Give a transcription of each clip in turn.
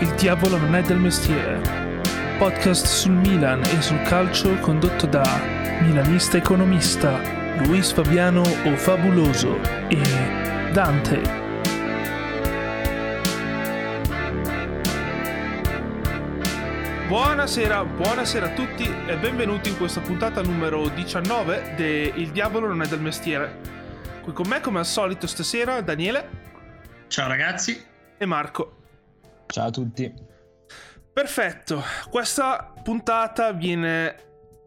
Il diavolo non è del mestiere. Podcast sul Milan e sul calcio condotto da milanista economista Luis Fabiano o Fabuloso e Dante. Buonasera, buonasera a tutti e benvenuti in questa puntata numero 19 de Il diavolo non è del mestiere. Qui con me come al solito stasera Daniele. Ciao ragazzi. E Marco. Ciao a tutti. Perfetto, questa puntata viene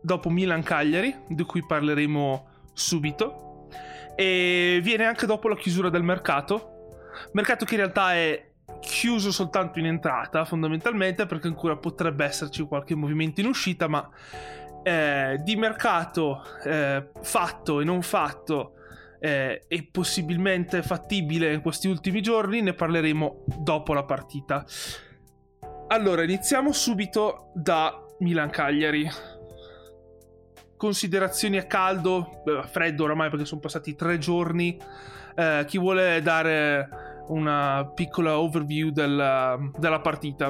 dopo Milan Cagliari, di cui parleremo subito, e viene anche dopo la chiusura del mercato. Mercato che in realtà è chiuso soltanto in entrata, fondamentalmente, perché ancora potrebbe esserci qualche movimento in uscita, ma eh, di mercato eh, fatto e non fatto eh, e possibilmente fattibile in questi ultimi giorni, ne parleremo dopo la partita. Allora, iniziamo subito da Milan-Cagliari. Considerazioni a caldo, beh, freddo oramai perché sono passati tre giorni. Eh, chi vuole dare una piccola overview della, della partita?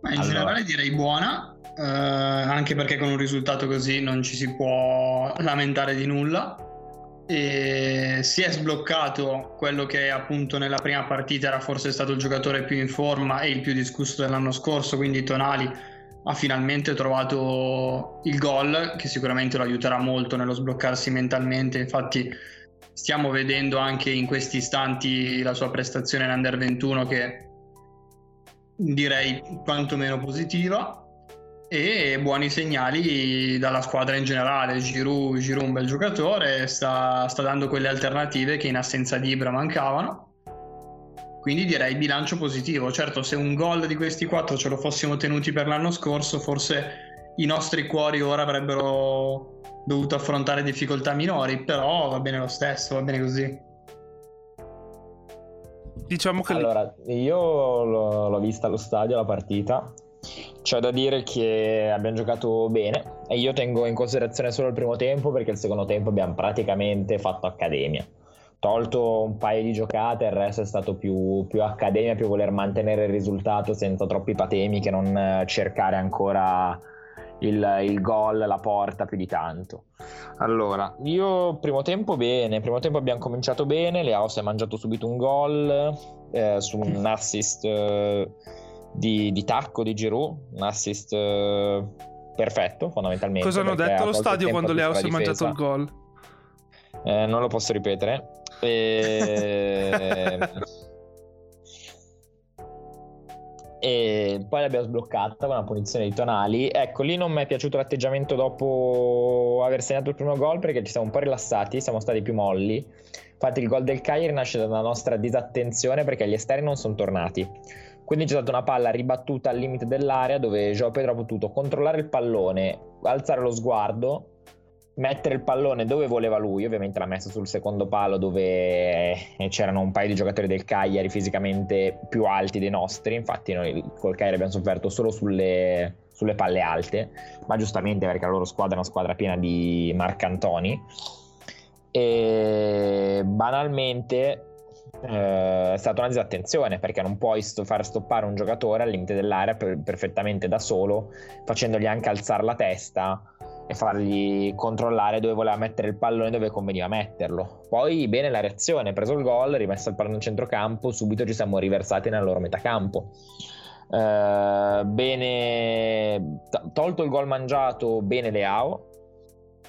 Ma in allora. generale direi buona, eh, anche perché con un risultato così non ci si può lamentare di nulla e si è sbloccato quello che appunto nella prima partita era forse stato il giocatore più in forma e il più discusso dell'anno scorso, quindi Tonali ha finalmente trovato il gol che sicuramente lo aiuterà molto nello sbloccarsi mentalmente, infatti stiamo vedendo anche in questi istanti la sua prestazione in Under 21 che direi quantomeno positiva e buoni segnali dalla squadra in generale. Giroud, Giroud un bel giocatore, sta, sta, dando quelle alternative che in assenza di Ibra mancavano. Quindi direi bilancio positivo. Certo, se un gol di questi quattro ce lo fossimo tenuti per l'anno scorso, forse i nostri cuori ora avrebbero dovuto affrontare difficoltà minori, però va bene lo stesso, va bene così. Diciamo che... Allora, io l'ho, l'ho vista allo stadio la partita c'è da dire che abbiamo giocato bene e io tengo in considerazione solo il primo tempo perché il secondo tempo abbiamo praticamente fatto accademia. Tolto un paio di giocate, il resto è stato più, più accademia, più voler mantenere il risultato senza troppi patemi che non cercare ancora il, il gol, la porta più di tanto. Allora, io primo tempo bene, primo tempo abbiamo cominciato bene, Leao si è mangiato subito un gol eh, su un assist... Eh, di, di tacco di Giroud, un assist eh, perfetto fondamentalmente. Cosa hanno detto allo stadio quando Leo si è mangiato il gol? Eh, non lo posso ripetere. E... e poi l'abbiamo sbloccata con una punizione di Tonali. Ecco, lì non mi è piaciuto l'atteggiamento dopo aver segnato il primo gol perché ci siamo un po' rilassati, siamo stati più molli. Infatti il gol del Cagliari nasce da una nostra disattenzione perché gli esterni non sono tornati. Quindi c'è stata una palla ribattuta al limite dell'area dove Joao Pedro ha potuto controllare il pallone, alzare lo sguardo, mettere il pallone dove voleva lui, ovviamente l'ha messo sul secondo palo dove c'erano un paio di giocatori del Cagliari fisicamente più alti dei nostri, infatti noi col Cagliari abbiamo sofferto solo sulle, sulle palle alte, ma giustamente perché la loro squadra è una squadra piena di Marcantoni. E banalmente eh, è stata una disattenzione perché non puoi sto- far stoppare un giocatore al limite dell'area per- perfettamente da solo, facendogli anche alzare la testa e fargli controllare dove voleva mettere il pallone e dove conveniva metterlo. Poi bene la reazione, preso il gol, rimesso il pallone in centrocampo, subito ci siamo riversati nella loro metà campo. Uh, bene, t- tolto il gol mangiato, bene Leao,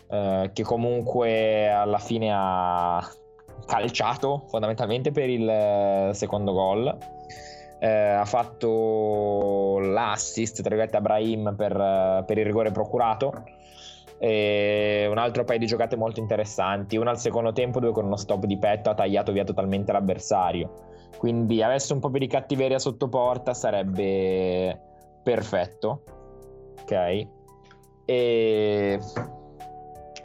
uh, che comunque alla fine ha calciato fondamentalmente per il eh, secondo gol. Eh, ha fatto l'assist tra virgolette a Brahim per, eh, per il rigore procurato. E un altro paio di giocate molto interessanti. Una al secondo tempo dove con uno stop di petto ha tagliato via totalmente l'avversario. Quindi avesse un po' più di cattiveria sotto porta sarebbe perfetto. Ok? E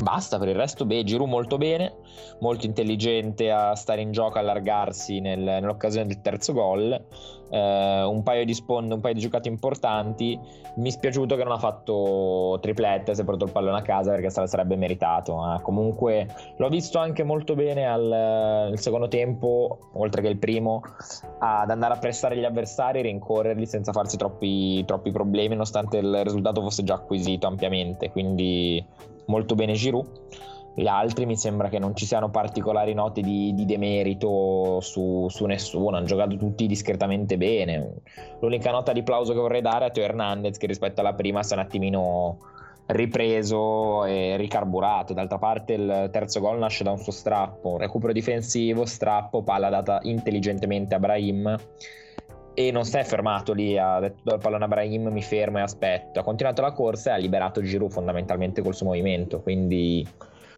Basta, per il resto, beh, Giroud molto bene, molto intelligente a stare in gioco, allargarsi nel, nell'occasione del terzo gol, eh, un paio di sponde, un paio di giocate importanti. Mi è spiaciuto che non ha fatto triplette, si è portato il pallone a casa perché se la sarebbe meritato. Eh. Comunque l'ho visto anche molto bene al, secondo tempo, oltre che il primo, ad andare a pressare gli avversari, rincorrerli senza farsi troppi, troppi problemi, nonostante il risultato fosse già acquisito ampiamente. Quindi molto bene Giroud. Gli altri mi sembra che non ci siano particolari note di, di demerito su, su, nessuno, hanno giocato tutti discretamente bene. L'unica nota di plauso che vorrei dare è a Teo Hernandez che rispetto alla prima si è un attimino ripreso e ricarburato. D'altra parte il terzo gol nasce da un suo strappo, recupero difensivo, strappo, palla data intelligentemente a Brahim e non si è fermato lì, ha detto il pallone a Brahim, mi fermo e aspetto. Ha continuato la corsa e ha liberato Giroud fondamentalmente col suo movimento, quindi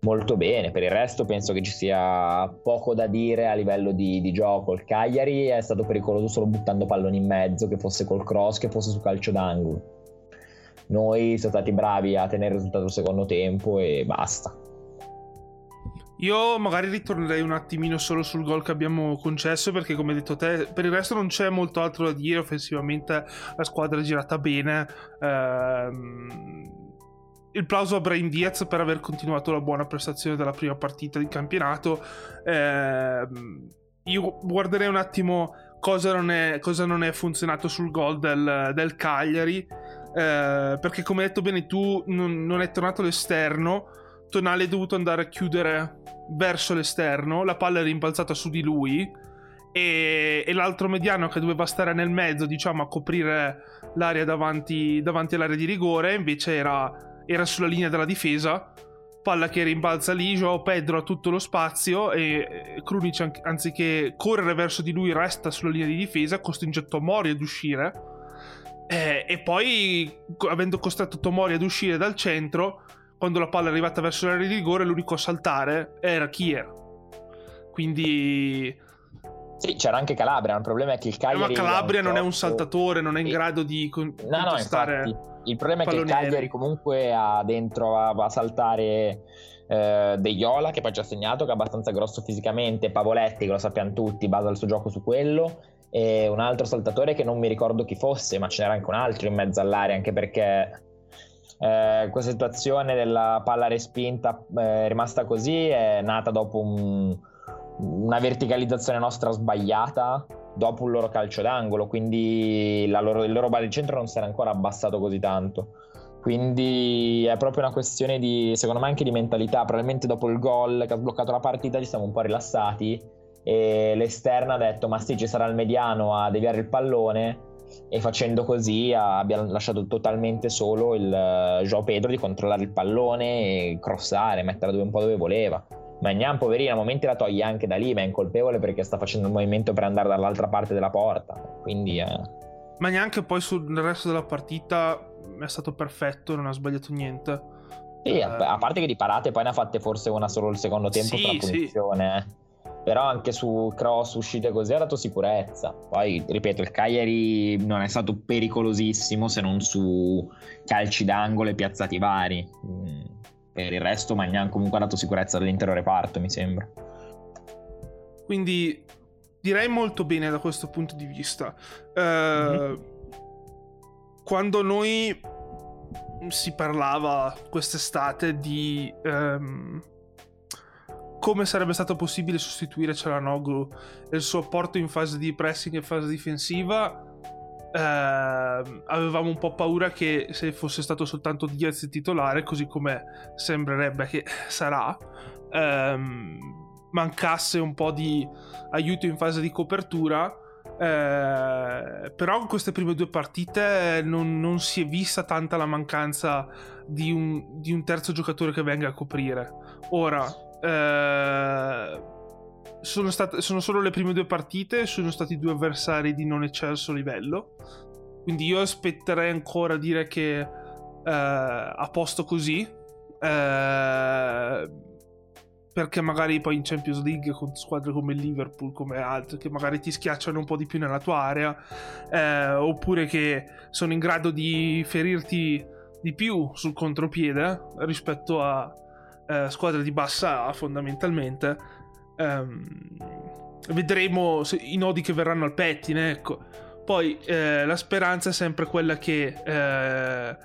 molto bene. Per il resto penso che ci sia poco da dire a livello di, di gioco. Il Cagliari è stato pericoloso solo buttando palloni in mezzo, che fosse col cross, che fosse su calcio d'angolo. Noi siamo stati bravi a tenere il risultato al secondo tempo e basta. Io magari ritornerei un attimino solo sul gol che abbiamo concesso perché come hai detto te, per il resto non c'è molto altro da dire, offensivamente la squadra è girata bene. Ehm... Il plauso a Brain Diaz per aver continuato la buona prestazione della prima partita di campionato. Ehm... Io guarderei un attimo cosa non è, cosa non è funzionato sul gol del, del Cagliari, eh, perché come hai detto bene tu non, non è tornato l'esterno Tonale è dovuto andare a chiudere verso l'esterno, la palla è rimbalzata su di lui e, e l'altro mediano che doveva stare nel mezzo, diciamo, a coprire l'area davanti, davanti all'area di rigore, invece era, era, sulla linea della difesa. Palla che rimbalza lì, Joao Pedro ha tutto lo spazio e Krunic anziché correre verso di lui resta sulla linea di difesa, costringe Tomori ad uscire. Eh, e poi, avendo costretto Tomori ad uscire dal centro, quando la palla è arrivata verso l'area di rigore, l'unico a saltare era Kier. Quindi. Sì, c'era anche Calabria. Il problema è che il Cagliari. Ma Calabria non è un saltatore, non è in grado di. Con- no, no, infatti. Il problema è che il Cagliari comunque ha dentro va a saltare. Eh, De Iola che poi ci ha segnato che è abbastanza grosso fisicamente Pavoletti che lo sappiamo tutti basa il suo gioco su quello e un altro saltatore che non mi ricordo chi fosse ma ce n'era anche un altro in mezzo all'area anche perché eh, questa situazione della palla respinta eh, rimasta così è nata dopo un, una verticalizzazione nostra sbagliata dopo un loro calcio d'angolo, quindi loro, il loro baricentro non si era ancora abbassato così tanto. Quindi è proprio una questione di, secondo me, anche di mentalità. Probabilmente dopo il gol che ha sbloccato la partita ci siamo un po' rilassati e l'esterna ha detto ma sì ci sarà il mediano a deviare il pallone e facendo così abbia lasciato totalmente solo il uh, Joao Pedro di controllare il pallone e crossare, metterla dove un po' dove voleva. Magnan, poverino, a momenti la toglie anche da lì, ma è incolpevole perché sta facendo il movimento per andare dall'altra parte della porta. Quindi. Eh... Ma neanche poi sul resto della partita è stato perfetto, non ha sbagliato niente. Sì, a, a parte che di parate poi ne ha fatte forse una solo il secondo tempo sì, sulla punizione. Sì. Eh però anche su cross uscite così ha dato sicurezza. Poi, ripeto, il Cagliari non è stato pericolosissimo se non su calci d'angolo e piazzati vari. Mm, per il resto Magnan comunque ha dato sicurezza all'intero reparto, mi sembra. Quindi direi molto bene da questo punto di vista. Uh, mm-hmm. Quando noi si parlava quest'estate di... Um, come sarebbe stato possibile sostituire Cialanoglu e il suo apporto in fase di pressing e fase difensiva? Eh, avevamo un po' paura che se fosse stato soltanto Diaz il titolare così come sembrerebbe che sarà ehm, mancasse un po' di aiuto in fase di copertura. Eh, però in queste prime due partite non, non, si è vista tanta la mancanza di un, di un terzo giocatore che venga a coprire. Ora eh, sono, state, sono solo le prime due partite, sono stati due avversari di non eccelso livello. Quindi io aspetterei ancora a dire che eh, a posto così. Eh, perché magari poi in Champions League con squadre come Liverpool, come altre, che magari ti schiacciano un po' di più nella tua area, eh, oppure che sono in grado di ferirti di più sul contropiede rispetto a, eh, squadra di bassa A fondamentalmente. Um, vedremo se, i nodi che verranno al pettine, ecco. Poi eh, la speranza è sempre quella che eh,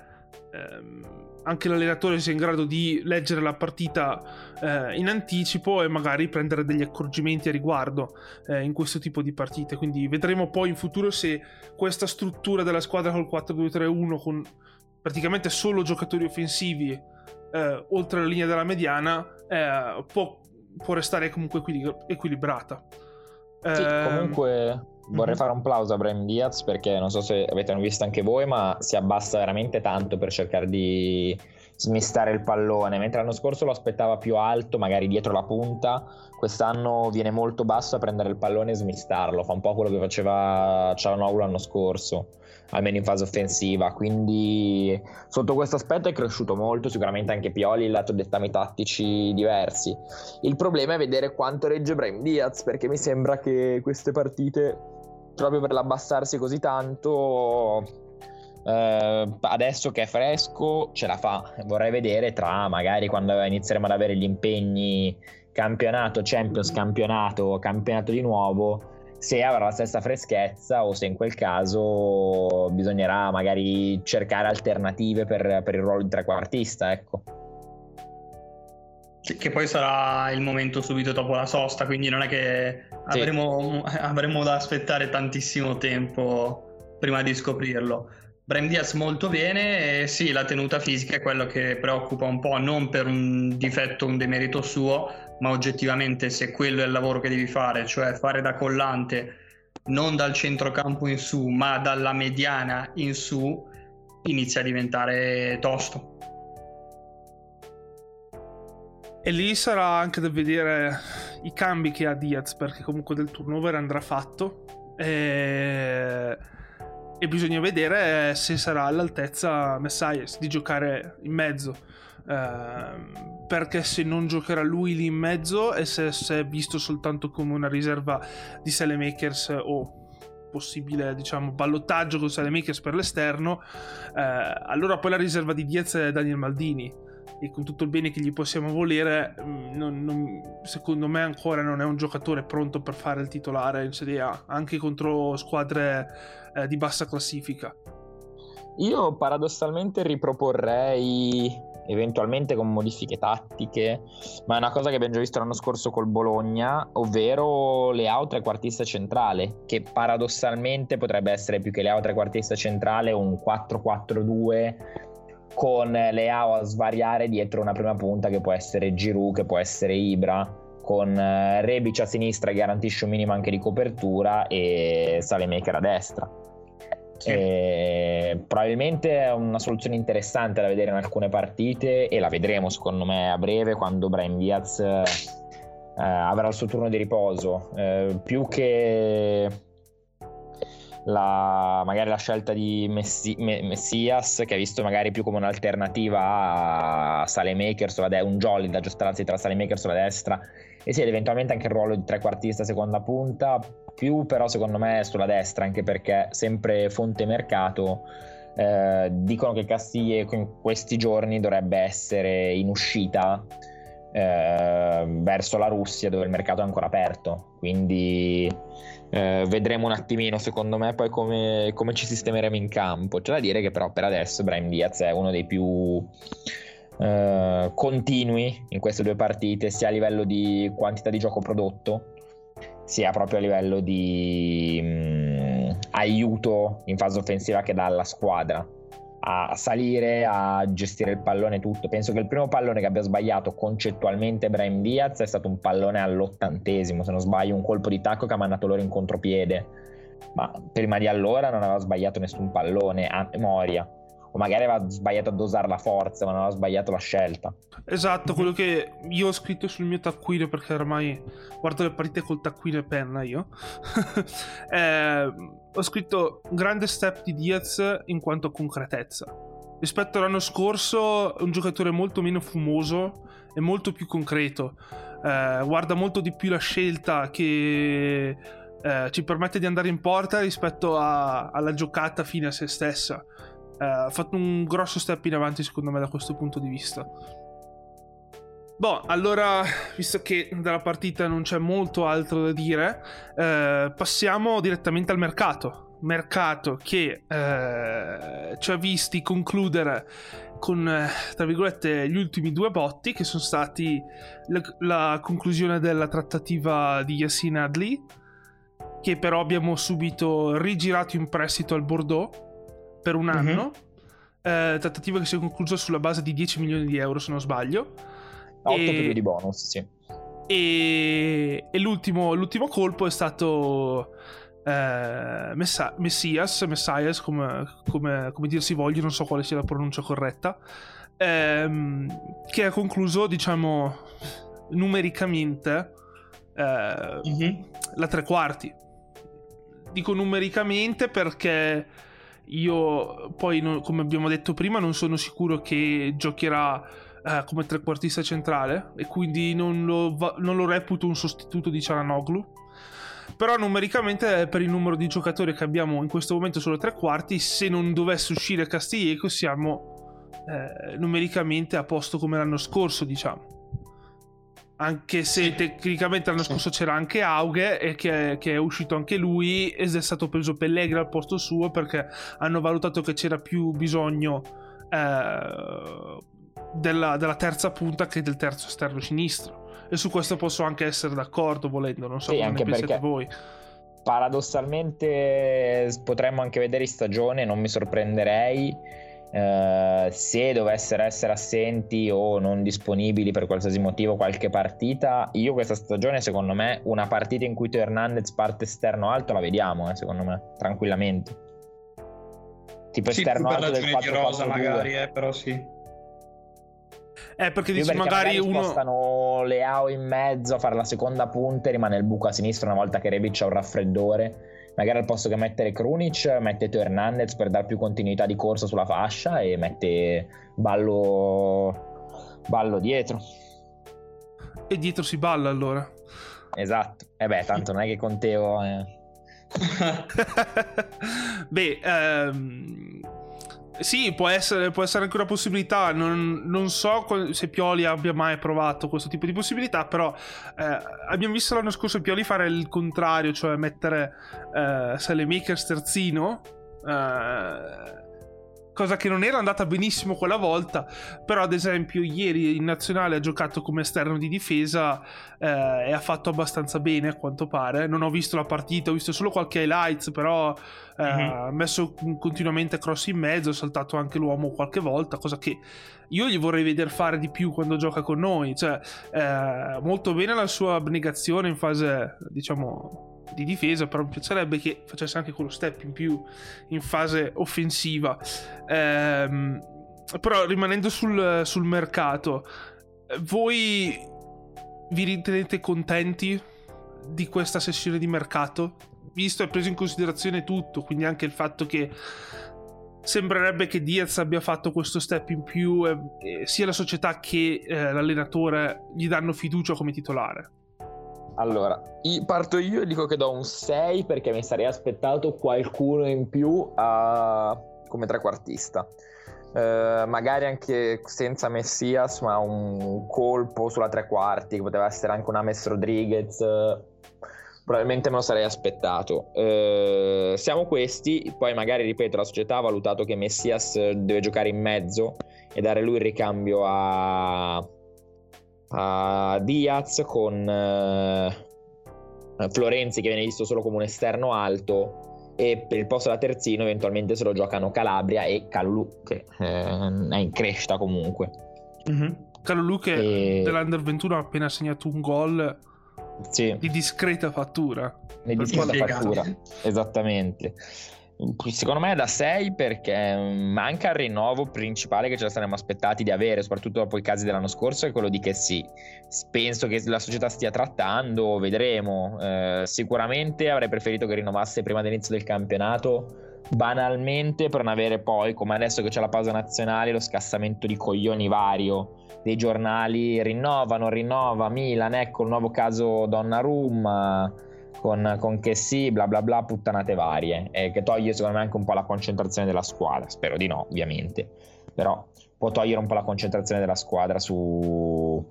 ehm, anche l'allenatore sia in grado di leggere la partita eh, in anticipo e magari prendere degli accorgimenti a riguardo eh, in questo tipo di partite. Quindi vedremo poi in futuro se questa struttura della squadra col 4-2-3-1 con praticamente solo giocatori offensivi eh, oltre la linea della mediana eh, può, può, restare comunque equilibrata. Sì, ehm, comunque vorrei mm-hmm. fare un plauso a Brian Diaz perché non so se avete visto anche voi, ma si abbassa veramente tanto per cercare di smistare il pallone, mentre l'anno scorso lo aspettava più alto, magari dietro la punta, quest'anno viene molto basso a prendere il pallone e smistarlo, fa un po' quello che faceva Cialanoglu l'anno scorso, almeno in fase offensiva, quindi sotto questo aspetto è cresciuto molto, sicuramente anche Pioli, il lato dettami tattici diversi. Il problema è vedere quanto regge Brian Diaz, perché mi sembra che queste partite, proprio per l'abbassarsi così tanto, Uh, adesso che è fresco ce la fa. Vorrei vedere tra magari quando inizieremo ad avere gli impegni campionato, Champions, campionato, campionato di nuovo, se avrà la stessa freschezza o se in quel caso bisognerà magari cercare alternative per, per il ruolo di trequartista. Ecco. Che poi sarà il momento subito dopo la sosta, quindi non è che avremo, sì. avremo da aspettare tantissimo tempo prima di scoprirlo. Brahim Diaz molto bene e sì, la tenuta fisica è quello che preoccupa un po', non per un difetto, un demerito suo, ma oggettivamente se quello è il lavoro che devi fare, cioè fare da collante non dal centrocampo in su, ma dalla mediana in su, inizia a diventare tosto. E lì sarà anche da vedere i cambi che ha Diaz, perché comunque del turnover andrà fatto. E e bisogna vedere se sarà all'altezza Messias di giocare in mezzo. Uh, perché se non giocherà lui lì in mezzo e se, se è visto soltanto come una riserva di Salemakers o possibile diciamo ballottaggio con Salemakers per l'esterno uh, allora poi la riserva di Diaz è Daniel Maldini e con tutto il bene che gli possiamo volere, mm, non, non, secondo me ancora non è un giocatore pronto per fare il titolare in Serie A, anche contro squadre eh, di bassa classifica. Io paradossalmente riproporrei eventualmente con modifiche tattiche, ma è una cosa che abbiamo già visto l'anno scorso col Bologna, ovvero le out trequartista centrale, che paradossalmente potrebbe essere più che le out trequartista centrale un 4-4-2 con le AO a svariare dietro una prima punta che può essere Giroud, che può essere Ibra, con eh, Rebic a sinistra che garantisce un minimo anche di copertura e Salemaker a destra. Sì. Probabilmente è una soluzione interessante da vedere in alcune partite e la vedremo secondo me a breve quando Brian Diaz eh, avrà il suo turno di riposo. Eh, più che la, magari la scelta di Messi, Messias che ha visto magari più come un'alternativa a Salemakers o un jolly da giostarsi tra Salemakers sulla destra. E sì, eventualmente anche il ruolo di trequartista seconda punta più però secondo me sulla destra anche perché sempre fonte mercato eh, dicono che Castiglie in questi giorni dovrebbe essere in uscita eh, verso la Russia dove il mercato è ancora aperto. Quindi eh, vedremo un attimino, secondo me, poi come, come, ci sistemeremo in campo. C'è da dire che, però, per adesso Brian Diaz è uno dei più eh, continui in queste due partite, sia a livello di quantità di gioco prodotto, sia proprio a livello di mh, mm, aiuto in fase offensiva che dà alla squadra a salire, a gestire il pallone tutto. Penso che il primo pallone che abbia sbagliato concettualmente Brahim Diaz è stato un pallone all'ottantesimo, se non sbaglio, un colpo di tacco che ha mandato loro in contropiede. Ma prima di allora non aveva sbagliato nessun pallone a memoria o magari aveva sbagliato a dosare la forza, ma non aveva sbagliato la scelta. Esatto, quello che io ho scritto sul mio taccuino, perché ormai guardo le partite col taccuino e penna io. eh, ho scritto grande step di Diaz in quanto a concretezza. Rispetto all'anno scorso, è un giocatore molto meno fumoso e molto più concreto. Eh, guarda molto di più la scelta che eh, ci permette di andare in porta rispetto a, alla giocata fine a se stessa ha fatto un grosso step in avanti secondo me da questo punto di vista. Boh, allora, visto che dalla partita non c'è molto altro da dire, eh, passiamo direttamente al mercato. Mercato che eh, ci ha visti concludere con, eh, tra virgolette, gli ultimi due botti, che sono stati la, la conclusione della trattativa di Yassin Adli, che però abbiamo subito rigirato in prestito al Bordeaux per un mhm. anno. Mm-hmm. Eh, trattativa che si è conclusa sulla base di 10 milioni di euro, se non sbaglio 8 e... più di bonus, sì. E, e l'ultimo, l'ultimo, colpo è stato eh, Messa... Messias, Messias come, come, come, dir si voglia, non so quale sia la pronuncia corretta, ehm, che ha concluso, diciamo, numericamente eh, mm-hmm. la tre quarti. Dico numericamente perché io poi, come abbiamo detto prima, non sono sicuro che giocherà eh, come trequartista centrale e quindi non lo, va- non lo reputo un sostituto di Cialanoglu. Però numericamente per il numero di giocatori che abbiamo in questo momento solo tre quarti, se non dovesse uscire Castiglieco siamo eh, numericamente a posto come l'anno scorso, diciamo. Anche se sì. tecnicamente l'anno scorso c'era anche Auge e che, che, è uscito anche lui ed è stato preso Pellegrini al posto suo perché hanno valutato che c'era più bisogno eh, della, della, terza punta che del terzo esterno sinistro. E su questo posso anche essere d'accordo, volendo, non so sì, come ne pensate voi. Paradossalmente potremmo anche vedere in stagione, non mi sorprenderei eh, se dovessero essere assenti o non disponibili per qualsiasi motivo qualche partita. Io questa stagione, secondo me, una partita in cui Teo Hernandez parte esterno alto la vediamo, eh, secondo me, tranquillamente. Tipo sì, esterno alto del 4 di Rosa magari, eh, però sì. Eh, perché dici magari, magari uno. spostano Leao in mezzo a fare la seconda punta e rimane il buco a sinistra una volta che Rebic ha un raffreddore. Magari al posto che mettere Krunic, mette Teo Hernandez per dare più continuità di corsa sulla fascia e mette ballo, ballo dietro. E dietro si balla allora. Esatto. E eh beh, tanto non è che con Teo. Eh. Beh, ehm, sì, può essere, può essere, anche una possibilità. Non, non, so se Pioli abbia mai provato questo tipo di possibilità, però eh, abbiamo visto l'anno scorso Pioli fare il contrario, cioè mettere eh, Salemakers terzino. Eh, cosa che non era andata benissimo quella volta, però ad esempio ieri in nazionale ha giocato come esterno di difesa eh, e ha fatto abbastanza bene a quanto pare. Non ho visto la partita, ho visto solo qualche highlights, però eh, mm-hmm. ha messo continuamente cross in mezzo, ha saltato anche l'uomo qualche volta, cosa che io gli vorrei vedere fare di più quando gioca con noi. Cioè, eh, molto bene la sua abnegazione in fase, diciamo di difesa, però mi piacerebbe che facesse anche quello step in più in fase offensiva. Ehm, però rimanendo sul, sul mercato, voi vi ritenete contenti di questa sessione di mercato? Visto e preso in considerazione tutto, quindi anche il fatto che sembrerebbe che Diaz abbia fatto questo step in più e, e sia la società che eh, l'allenatore gli danno fiducia come titolare. Allora, parto io e dico che do un 6 perché mi sarei aspettato qualcuno in più uh, come trequartista. Uh, magari anche senza Messias, ma un colpo sulla tre quarti, che poteva essere anche una Mess Rodriguez. Uh, probabilmente me lo sarei aspettato. Uh, siamo questi, poi magari ripeto, la società ha valutato che Messias deve giocare in mezzo e dare lui il ricambio a a Diaz con uh, Florenzi che viene visto solo come un esterno alto e per il posto da terzino eventualmente se lo giocano Calabria e Calulu che eh, è in crescita comunque mm-hmm. Calulu che e... dell'Under 21 ha appena segnato un gol sì. di discreta fattura di discreta fattura esattamente Secondo me è da 6 perché manca il rinnovo principale che ce la saremmo aspettati di avere, soprattutto dopo i casi dell'anno scorso, è quello di che sì. Penso che la società stia trattando, vedremo. Eh, sicuramente avrei preferito che rinnovasse prima dell'inizio del campionato, banalmente per non avere poi, come adesso che c'è la pausa nazionale, lo scassamento di coglioni vario dei giornali. Rinnovano, rinnova Milan, ecco il nuovo caso Donnarumma con, con che sì, bla bla bla, puttanate varie, e che toglie secondo me anche un po' la concentrazione della squadra, spero di no ovviamente, però può togliere un po' la concentrazione della squadra su,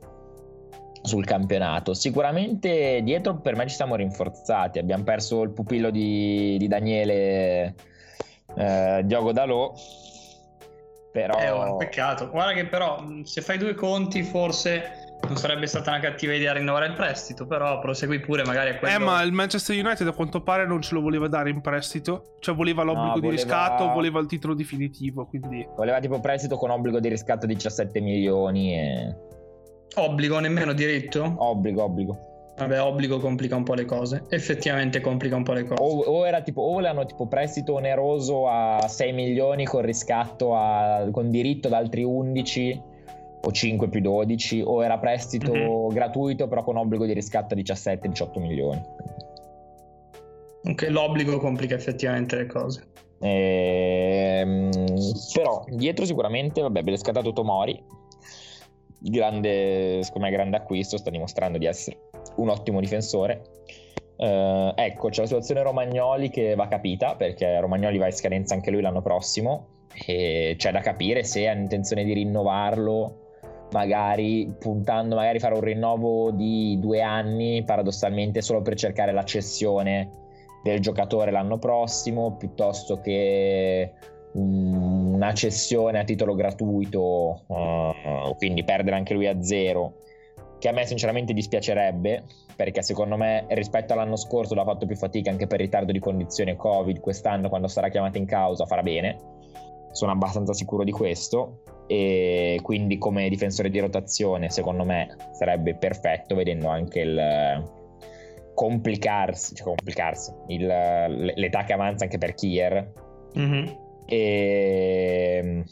sul campionato. Sicuramente dietro per me ci siamo rinforzati. Abbiamo perso il pupillo di, di Daniele eh, Diogo Dalò. Però... È un peccato. Guarda che però se fai due conti forse non sarebbe stata una cattiva idea rinnovare il prestito, però prosegui pure magari a quello... Eh, ma il Manchester United a quanto pare non ce lo voleva dare in prestito, cioè voleva l'obbligo no, voleva... di riscatto, voleva il titolo definitivo, quindi... Voleva tipo prestito con obbligo di riscatto di 17 milioni e... Obbligo, nemmeno diritto? Obbligo, obbligo. Vabbè, obbligo complica un po' le cose. Effettivamente complica un po' le cose. O, o era tipo, o volevano tipo prestito oneroso a 6 milioni con riscatto a, con diritto ad altri 11 o 5 più 12 o era prestito mm-hmm. gratuito però con obbligo di riscatto a 17-18 milioni. Ok, l'obbligo complica effettivamente le cose. Ehm, però dietro sicuramente, vabbè, abbiamo scattato Tomori, grande, secondo me grande acquisto, sta dimostrando di essere un ottimo difensore. Eh, ecco, c'è la situazione Romagnoli che va capita perché Romagnoli va in scadenza anche lui l'anno prossimo e c'è da capire se ha intenzione di rinnovarlo magari puntando magari fare un rinnovo di due anni paradossalmente solo per cercare la cessione del giocatore l'anno prossimo piuttosto che una cessione a titolo gratuito uh, quindi perdere anche lui a zero che a me sinceramente dispiacerebbe perché secondo me rispetto all'anno scorso l'ha fatto più fatica anche per ritardo di condizione covid quest'anno quando sarà chiamato in causa farà bene. Sono abbastanza sicuro di questo e quindi come difensore di rotazione secondo me sarebbe perfetto vedendo anche il complicarsi, cioè complicarsi il, l'età che avanza anche per Kier. Mm-hmm. e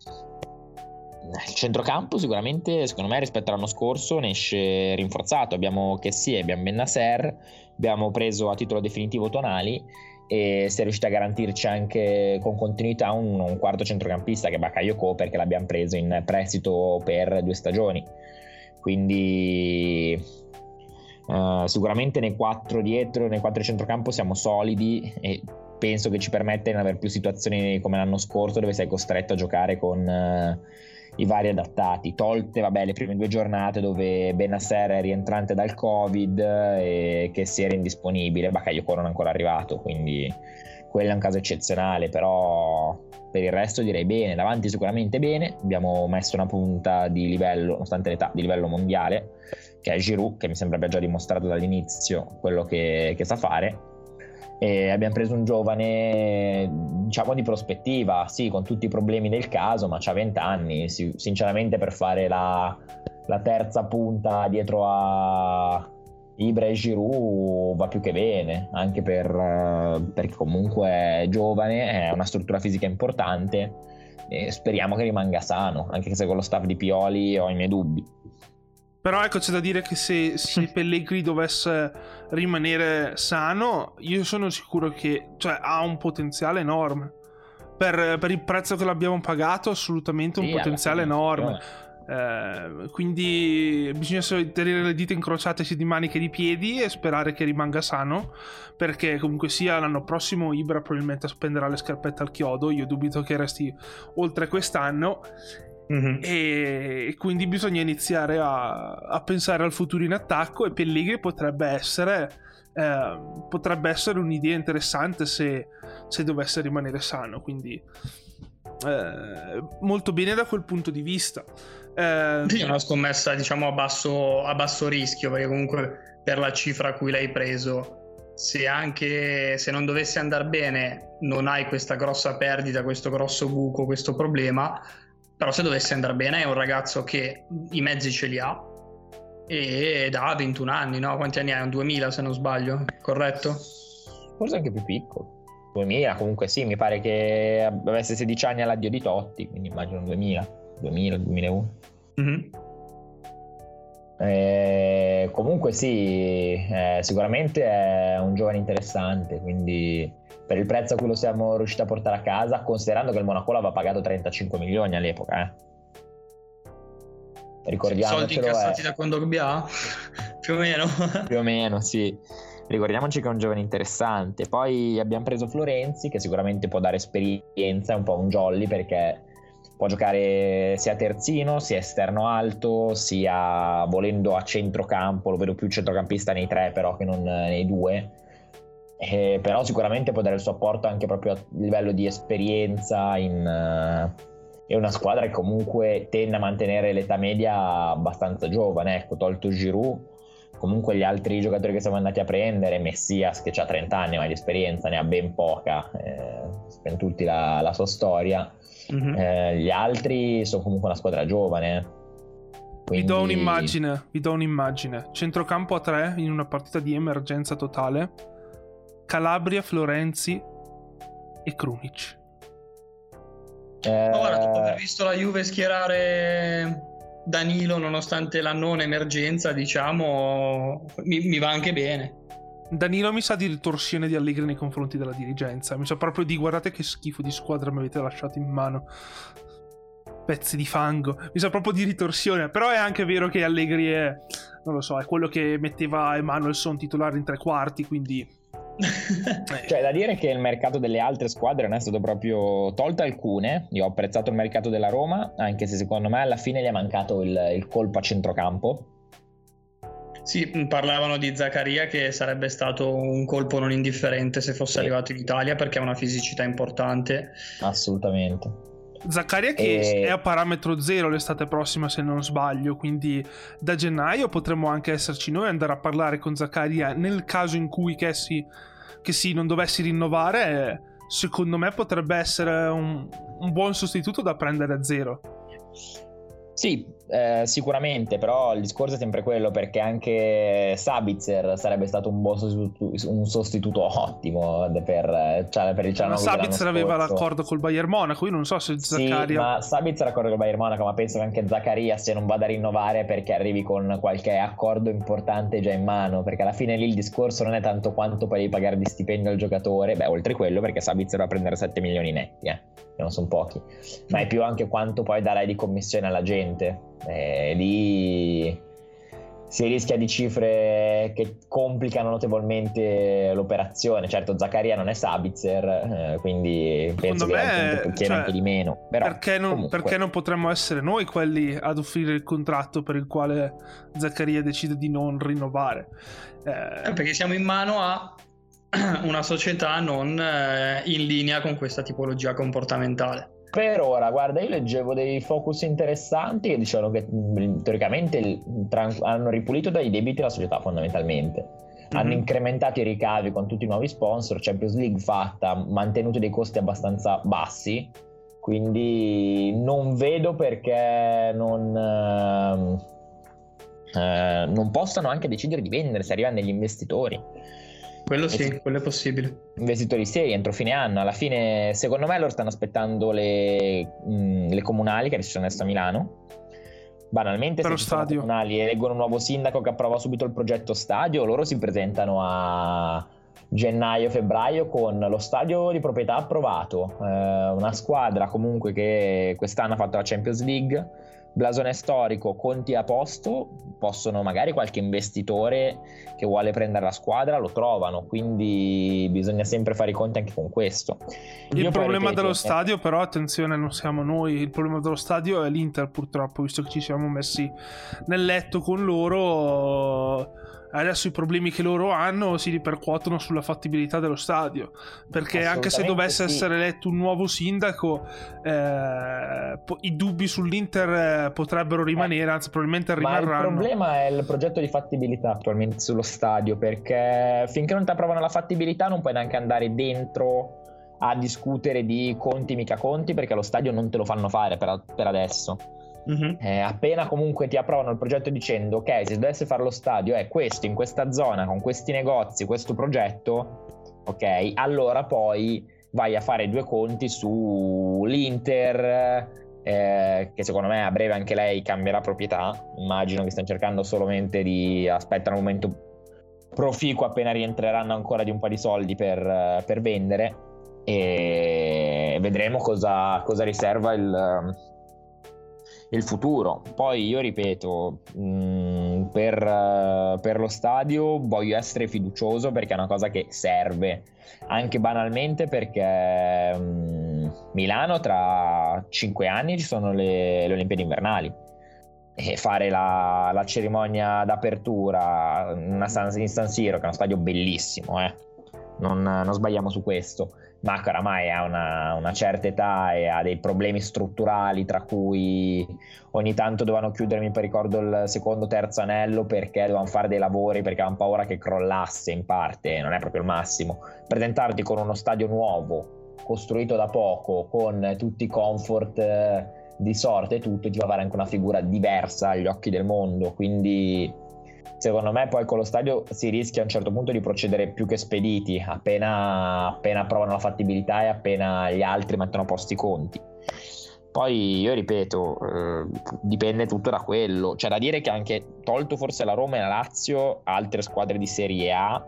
il centrocampo sicuramente secondo me rispetto all'anno scorso ne esce rinforzato. Abbiamo Kessie, abbiamo Bennasser abbiamo preso a titolo definitivo Tonali e si è riusciti a garantirci anche con continuità un, un quarto centrocampista che è Bakayoko perché l'abbiamo preso in prestito per due stagioni. Quindi uh, sicuramente nei quattro dietro nei quattro centrocampo siamo solidi e penso che ci permetta di non avere più situazioni come l'anno scorso dove sei costretto a giocare con uh, i vari adattati, tolte vabbè, le prime due giornate dove Benasser è rientrante dal Covid e che si era indisponibile, Bakayoko non è ancora arrivato, quindi quello è un caso eccezionale, però per il resto direi bene, davanti sicuramente bene, abbiamo messo una punta di livello, nonostante l'età, di livello mondiale, che è Giroud, che mi sembra abbia già dimostrato dall'inizio quello che, che sa fare, e abbiamo preso un giovane, diciamo di prospettiva, sì, con tutti i problemi del caso, ma ha 20 anni. sinceramente, per fare la, la, terza punta dietro a Ibra e Giroud va più che bene, anche per, perché comunque è giovane, è una struttura fisica importante. E speriamo che rimanga sano, anche se con lo staff di Pioli ho i miei dubbi. Però ecco c'è da dire che se, se Pellegrini dovesse rimanere sano, io sono sicuro che cioè, ha un potenziale enorme. Per, per, il prezzo che l'abbiamo pagato, assolutamente un potenziale enorme. Eh, quindi bisogna tenere le dita incrociate sia di maniche e di piedi e sperare che rimanga sano. Perché comunque sia l'anno prossimo Ibra probabilmente spenderà le scarpette al chiodo. Io dubito che resti oltre quest'anno. Mm-hmm. E, quindi bisogna iniziare a, a, pensare al futuro in attacco e Pellegrini potrebbe essere, eh, potrebbe essere un'idea interessante se, se, dovesse rimanere sano. Quindi eh, molto bene da quel punto di vista. Eh, sì, è una scommessa diciamo a basso, a basso rischio perché comunque per la cifra a cui l'hai preso se anche se non dovesse andare bene non hai questa grossa perdita, questo grosso buco, questo problema, però se dovesse andare bene è un ragazzo che i mezzi ce li ha ed ha 21 anni, no? Quanti anni hai? Un 2000 se non sbaglio, corretto? Forse anche più piccolo. 2000 comunque sì, mi pare che avesse 16 anni all'addio di Totti, quindi immagino 2000, 2000, 2001. Mm-hmm. Eh, comunque sì, eh, sicuramente è un giovane interessante, quindi per il prezzo a cui lo siamo riusciti a portare a casa, considerando che il Monaco l'aveva pagato 35 milioni all'epoca. Eh. Ricordiamocelo. Soldi incassati è... da Kondogbia? più o meno. più o meno, sì. Ricordiamoci che è un giovane interessante. Poi abbiamo preso Florenzi, che sicuramente può dare esperienza, è un po' un jolly perché può giocare sia terzino, sia esterno alto, sia volendo a centrocampo, lo vedo più centrocampista nei tre però che non nei due. Eh, però sicuramente può dare il suo apporto anche proprio a livello di esperienza in, uh, è una squadra che comunque tende a mantenere l'età media abbastanza giovane ecco tolto Giroud comunque gli altri giocatori che siamo andati a prendere Messias che ha 30 anni ma di esperienza ne ha ben poca eh, tutti la, la sua storia Mm-hmm. Eh, gli altri sono comunque una squadra giovane. Quindi... Vi do un'immagine, vi do un'immagine. Centrocampo a tre in una partita di emergenza totale. Calabria, Florenzi e Krunic. Eh... Ora, dopo aver visto la Juve schierare Danilo nonostante la non emergenza, diciamo, mi, mi va anche bene. Danilo mi sa di ritorsione di Allegri nei confronti della dirigenza. Mi sa proprio di guardate che schifo di squadra mi avete lasciato in mano. Pezzi di fango. Mi sa proprio di ritorsione. Però è anche vero che Allegri è. Non lo so, è quello che metteva Emanuelson titolare in tre quarti. Quindi. cioè, da dire che il mercato delle altre squadre non è stato proprio tolto alcune. Io ho apprezzato il mercato della Roma, anche se secondo me alla fine gli è mancato il, il colpo a centrocampo sì, parlavano di Zaccaria che sarebbe stato un colpo non indifferente se fosse sì. arrivato in Italia perché ha una fisicità importante. Assolutamente. Zaccaria che e... è a parametro zero l'estate prossima se non sbaglio, quindi da gennaio potremmo anche esserci noi andare a parlare con Zaccaria nel caso in cui che si, che si non dovessi rinnovare, secondo me potrebbe essere un, un buon sostituto da prendere a zero. Sì, eh, sicuramente, però il discorso è sempre quello perché anche Sabitzer sarebbe stato un buon sostituto, un sostituto ottimo per, cioè, per il Cianoglu Sabitzer aveva l'accordo col Bayern Monaco, io non so se Zaccaria... Sì, ma Sabitzer ha l'accordo col Bayern Monaco, ma penso che anche Zaccaria se non vada a rinnovare perché arrivi con qualche accordo importante già in mano, perché alla fine lì il discorso non è tanto quanto poi devi pagare di stipendio al giocatore, beh oltre quello perché Sabitzer va a prendere 7 milioni netti, eh, che non sono pochi, ma è più anche quanto poi darai di commissione alla gente eh, lì si rischia di cifre che complicano notevolmente l'operazione. Certo, Zaccaria non è Sabitzer, eh, quindi penso Secondo che me, cioè, anche di meno. Però, perché, non, perché, non, potremmo essere noi quelli ad offrire il contratto per il quale Zaccaria decide di non rinnovare? Eh... perché siamo in mano a una società non eh, in linea con questa tipologia comportamentale. Per ora, guarda, io leggevo dei focus interessanti che dicevano che mm, teoricamente hanno ripulito dai debiti la società fondamentalmente. Mm-hmm. Hanno incrementato i ricavi con tutti i nuovi sponsor, Champions League fatta, mantenuto dei costi abbastanza bassi, quindi non vedo perché non, eh, eh, non possano anche decidere di vendere se arrivano degli investitori. Quello sì, quello è possibile. Investitori seri entro fine anno. Alla fine, secondo me, loro stanno aspettando le, mh, mm, le comunali che ci sono adesso a Milano. Banalmente, per se ci sono comunali e leggono un nuovo sindaco che approva subito il progetto stadio, loro si presentano a gennaio-febbraio con lo stadio di proprietà approvato, eh, una squadra comunque che quest'anno ha fatto la Champions League blasone storico, conti a posto, possono magari qualche investitore che vuole prendere la squadra lo trovano, quindi bisogna sempre fare i conti anche con questo. Il Io problema ripeto, dello stadio però, attenzione, non siamo noi, il problema dello stadio è l'Inter purtroppo, visto che ci siamo messi nel letto con loro adesso i problemi che loro hanno si ripercuotono sulla fattibilità dello stadio perché anche se dovesse sì. essere eletto un nuovo sindaco eh, i dubbi sull'Inter eh, potrebbero rimanere anzi probabilmente rimarranno Ma il problema è il progetto di fattibilità attualmente sullo stadio perché finché non ti approvano la fattibilità non puoi neanche andare dentro a discutere di conti mica conti perché lo stadio non te lo fanno fare per, per adesso Mm-hmm. Eh, appena comunque ti approvano il progetto dicendo ok, se dovesse fare lo stadio è questo in questa zona con questi negozi, questo progetto, ok, allora poi vai a fare due conti sull'Inter. Eh, che secondo me a breve anche lei cambierà proprietà. Immagino che stiano cercando solamente di aspettare un momento proficuo appena rientreranno ancora di un po' di soldi per, per vendere e vedremo cosa, cosa riserva il, il futuro. Poi io ripeto, mh, mm, per, uh, per, lo stadio voglio essere fiducioso perché è una cosa che serve, anche banalmente perché mh, mm, Milano tra cinque anni ci sono le, le Olimpiadi invernali e fare la, la cerimonia d'apertura in San Siro, che è uno stadio bellissimo, eh. Non, non sbagliamo su questo. Ma oramai ha una, una, certa età e ha dei problemi strutturali, tra cui ogni tanto dovevano chiudere, mi ricordo, il secondo terzo anello perché dovevano fare dei lavori perché avevano paura che crollasse in parte, non è proprio il massimo. Presentarti con uno stadio nuovo, costruito da poco, con tutti i comfort eh, di sorte e tutto, ti fa fare anche una figura diversa agli occhi del mondo, quindi secondo me poi con lo stadio si rischia a un certo punto di procedere più che spediti, appena, appena provano la fattibilità e appena gli altri mettono a posto i conti. Poi io ripeto, eh, dipende tutto da quello. C'è da dire che anche tolto forse la Roma e la Lazio, altre squadre di Serie A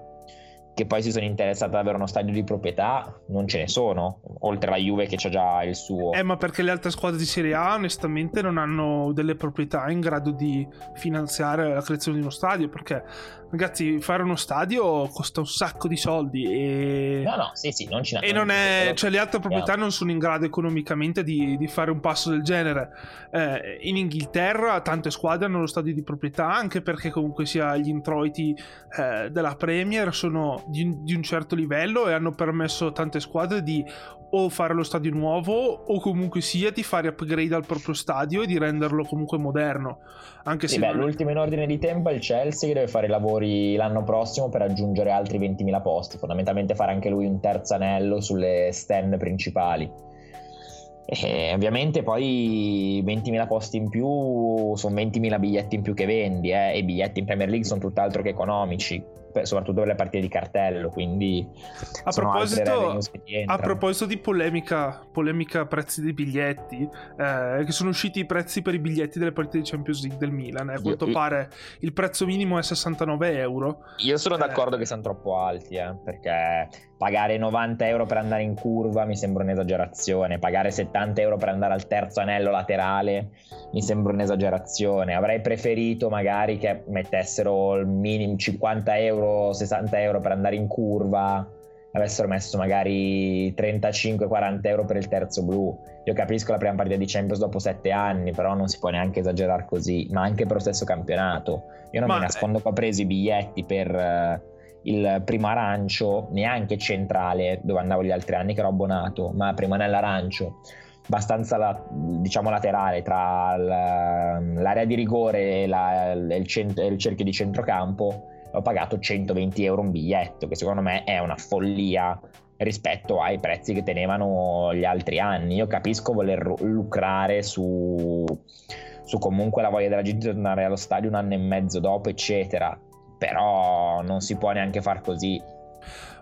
che poi si sono interessate ad avere uno stadio di proprietà, non ce ne sono, oltre alla Juve che c'ha già il suo. Eh, ma perché le altre squadre di Serie A onestamente non hanno delle proprietà in grado di finanziare la creazione di uno stadio, perché ragazzi, fare uno stadio costa un sacco di soldi e... No, no, sì, sì, non ci E non è... cioè le altre proprietà non sono in grado economicamente di, di fare un passo del genere. Eh, in Inghilterra tante squadre hanno lo stadio di proprietà, anche perché comunque sia gli introiti eh, della Premier sono di, di un certo livello e hanno permesso a tante squadre di o fare lo stadio nuovo o comunque sia di fare upgrade al proprio stadio e di renderlo comunque moderno. Anche sì, se beh, non... l'ultimo in ordine di tempo è il Chelsea che deve fare i lavori l'anno prossimo per aggiungere altri 20.000 posti, fondamentalmente fare anche lui un terzo anello sulle stand principali. E ovviamente poi 20.000 posti in più sono 20.000 biglietti in più che vendi eh, e i biglietti in Premier League sono tutt'altro che economici soprattutto per le partite di cartello. Quindi a proposito, a proposito di polemica, polemica prezzi dei biglietti, eh, che sono usciti i prezzi per i biglietti delle partite di Champions League del Milan. Eh. A quanto io, pare il prezzo minimo è 69 euro. Io sono eh. d'accordo che siano troppo alti, eh, perché pagare 90 euro per andare in curva mi sembra un'esagerazione, pagare 70 euro per andare al terzo anello laterale mi sembra un'esagerazione. Avrei preferito magari che mettessero il minimo 50 euro, 60 euro per andare in curva, avessero messo magari 35-40 euro per il terzo blu. Io capisco la prima partita di Champions dopo 7 anni, però non si può neanche esagerare così, ma anche per lo stesso campionato. Io non ma mi nascondo che ho preso i biglietti per il primo arancio, neanche centrale dove andavo gli altri anni che ero abbonato, ma prima nell'arancio, abbastanza la, diciamo laterale tra l'area di rigore e la, il, cent- il cerchio di centrocampo, ho pagato 120 euro un biglietto, che secondo me è una follia rispetto ai prezzi che tenevano gli altri anni. Io capisco voler lucrare su, su comunque la voglia della gente di tornare allo stadio un anno e mezzo dopo, eccetera però non si può neanche far così.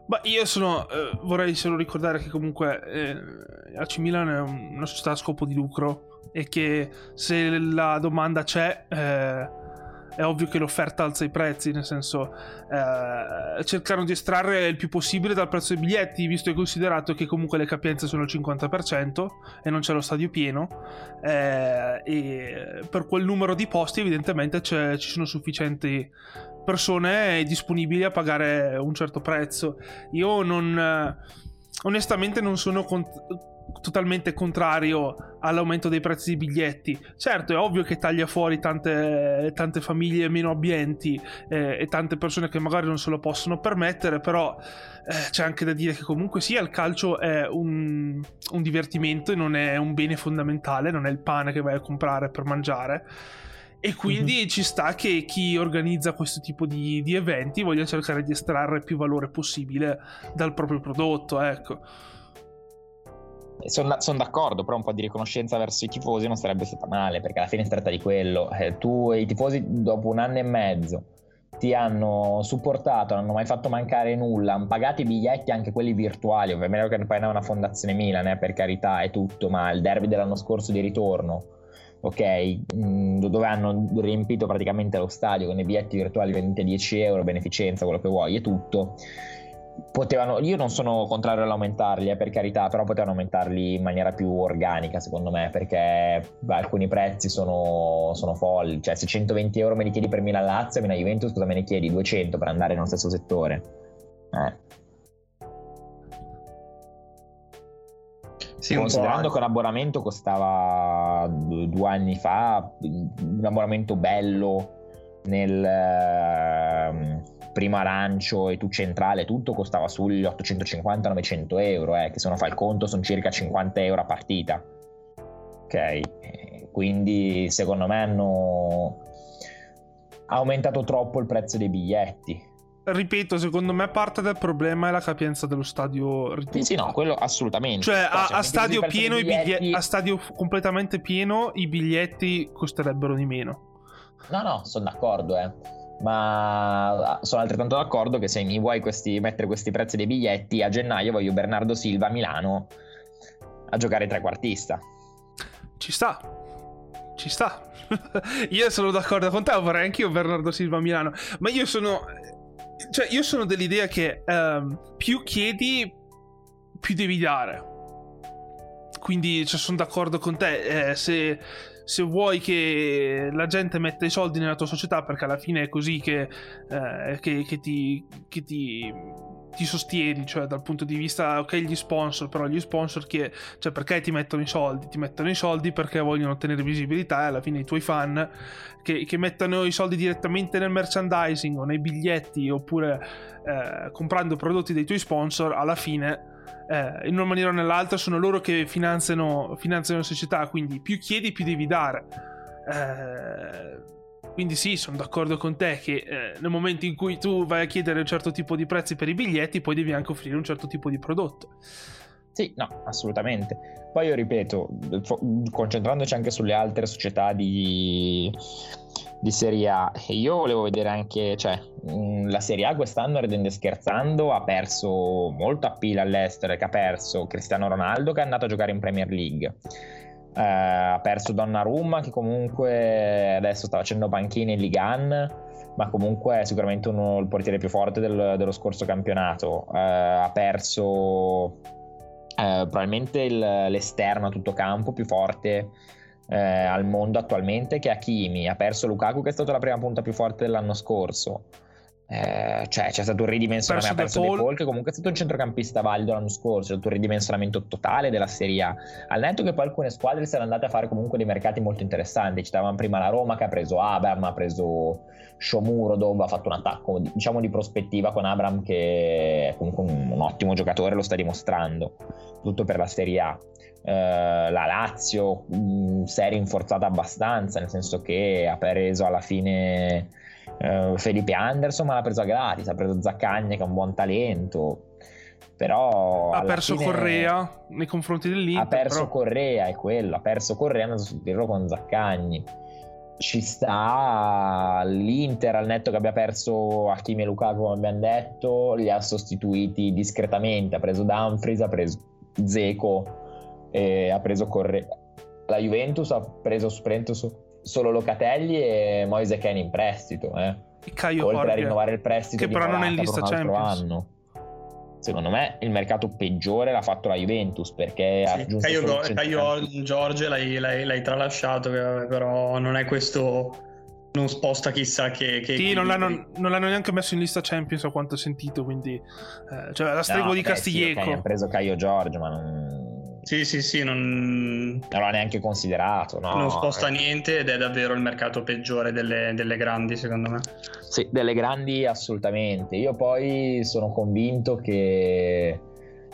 Ma io sono. Eh, vorrei solo ricordare che comunque eh, AC Milan è una società a scopo di lucro e che se la domanda c'è. Eh, è ovvio che l'offerta alza i prezzi, nel senso eh, cercano di estrarre il più possibile dal prezzo dei biglietti, visto e considerato che comunque le capienze sono il 50% e non c'è lo stadio pieno, eh, e per quel numero di posti evidentemente ci sono sufficienti persone disponibili a pagare un certo prezzo. Io non onestamente non sono cont- totalmente contrario all'aumento dei prezzi dei biglietti. Certo, è ovvio che taglia fuori tante, tante famiglie meno abbienti eh, e tante persone che magari non se lo possono permettere, però eh, c'è anche da dire che comunque sia il calcio è un, un divertimento e non è un bene fondamentale, non è il pane che vai a comprare per mangiare. E quindi mm-hmm. ci sta che chi organizza questo tipo di, di eventi voglia cercare di estrarre più valore possibile dal proprio prodotto, ecco. Sono, son d'accordo, però un po' di riconoscenza verso i tifosi non sarebbe stata male, perché alla fine si tratta di quello. Eh, tu e i tifosi dopo un anno e mezzo ti hanno supportato, non hanno mai fatto mancare nulla, hanno pagato i biglietti anche quelli virtuali, ovviamente che poi è una fondazione Milan, eh, per carità, è tutto, ma il derby dell'anno scorso di ritorno, ok, mm, dove hanno riempito praticamente lo stadio con i biglietti virtuali venduti a 10 euro, beneficenza, quello che vuoi, è tutto potevano, io non sono contrario all'aumentarli, eh, per carità, però potevano aumentarli in maniera più organica, secondo me, perché beh, alcuni prezzi sono, sono, folli. Cioè, se 120 euro me li chiedi per Milan Lazio, Milan Juventus, cosa me ne chiedi? 200 per andare nello stesso settore. Eh. Sì, Considerando che un abbonamento costava due anni fa, un abbonamento bello nel eh, primo arancio e tu centrale, tutto costava sugli 850-900 euro, eh, che se uno fa il conto sono circa 50 euro a partita. Ok, quindi secondo me hanno aumentato troppo il prezzo dei biglietti ripeto, secondo me parte del problema è la capienza dello stadio. Sì, sì, no, quello assolutamente. Cioè, a, a stadio pieno i biglietti... a stadio completamente pieno i biglietti costerebbero di meno. No, no, sono d'accordo, eh. Ma sono altrettanto d'accordo che se mi vuoi questi, mettere questi prezzi dei biglietti, a gennaio voglio Bernardo Silva a Milano a giocare trequartista. Ci sta. Ci sta. io sono d'accordo con te, vorrei anch'io Bernardo Silva a Milano. Ma io sono cioè, io sono dell'idea che um, più chiedi, più devi dare. Quindi cioè, sono d'accordo con te. Eh, se, se, vuoi che la gente metta i soldi nella tua società, perché alla fine è così che, eh, che, che ti, che ti ti sostieni, cioè dal punto di vista, ok, gli sponsor, però gli sponsor che, cioè perché ti mettono i soldi? Ti mettono i soldi perché vogliono ottenere visibilità e alla fine i tuoi fan che, che mettono i soldi direttamente nel merchandising o nei biglietti oppure eh, comprando prodotti dei tuoi sponsor, alla fine... Eh, in una maniera o nell'altra sono loro che finanziano, finanziano la società, quindi più chiedi più devi dare. Eh, quindi sì, sono d'accordo con te che eh, nel momento in cui tu vai a chiedere un certo tipo di prezzi per i biglietti, poi devi anche offrire un certo tipo di prodotto. Sì, no, assolutamente. Poi io ripeto, concentrandoci anche sulle altre società di, di Serie A, io volevo vedere anche, cioè, mm, la Serie A quest'anno, ridendo e scherzando, ha perso molto appeal all'estero, che ha perso Cristiano Ronaldo che è andato a giocare in Premier League. Eh, ha perso Donnarumma che comunque adesso sta facendo panchine in Ligan ma comunque è sicuramente uno, il portiere più forte del, dello scorso campionato. Eh, ha perso eh, probabilmente il, l'esterno a tutto campo più forte eh, al mondo attualmente che Hakimi. Ha perso Lukaku che è stata la prima punta più forte dell'anno scorso. Eh, cioè c'è stato un ridimensionamento perso, perso De Paul. Che comunque è stato un centrocampista valido l'anno scorso c'è stato un ridimensionamento totale della Serie A. Al netto che poi alcune squadre siano andate a fare comunque dei mercati molto interessanti. Citavamo prima la Roma che ha preso Abram ha preso Shomuro dove ha fatto un attacco diciamo di prospettiva con Abram che è comunque un, un ottimo giocatore lo sta dimostrando tutto per la Serie A la Lazio mh, mm, si è rinforzata abbastanza nel senso che ha preso alla fine Uh, Felipe Anderson ma l'ha preso a gratis, ha preso Zaccagni che è un buon talento. Però ha perso fine... Correa nei confronti dell'Inter. Ha perso però... Correa, è quello. Ha perso Correa, è andato a sostituirlo con Zaccagni. Ci sta l'Inter al netto che abbia perso Hakimi e Lukaku, come abbiamo detto, li ha sostituiti discretamente. Ha preso Dumfries, ha preso Zeco, ha preso Correa. La Juventus ha preso sprento su solo Locatelli e Moise Ken in prestito, eh. Caio oltre Jorge, a rinnovare il prestito che però non è in lista altro anno. Secondo me il mercato peggiore l'ha fatto la Juventus perché sì, ha aggiunto Caio, Go- Caio Giorgio l'hai, l'hai, l'hai tralasciato, però non è questo non sposta chissà che. che sì, non l'hanno, non l'hanno, neanche messo in lista Champions a quanto ho sentito. Quindi, eh, cioè, la stregua no, di Castiglieco. Sì, okay, hanno preso Caio Giorgio, ma non. Sì, sì, sì, non... non l'ha neanche considerato, no? Non sposta eh. niente ed è davvero il mercato peggiore delle, delle, grandi, secondo me. Sì, delle grandi assolutamente. Io poi sono convinto che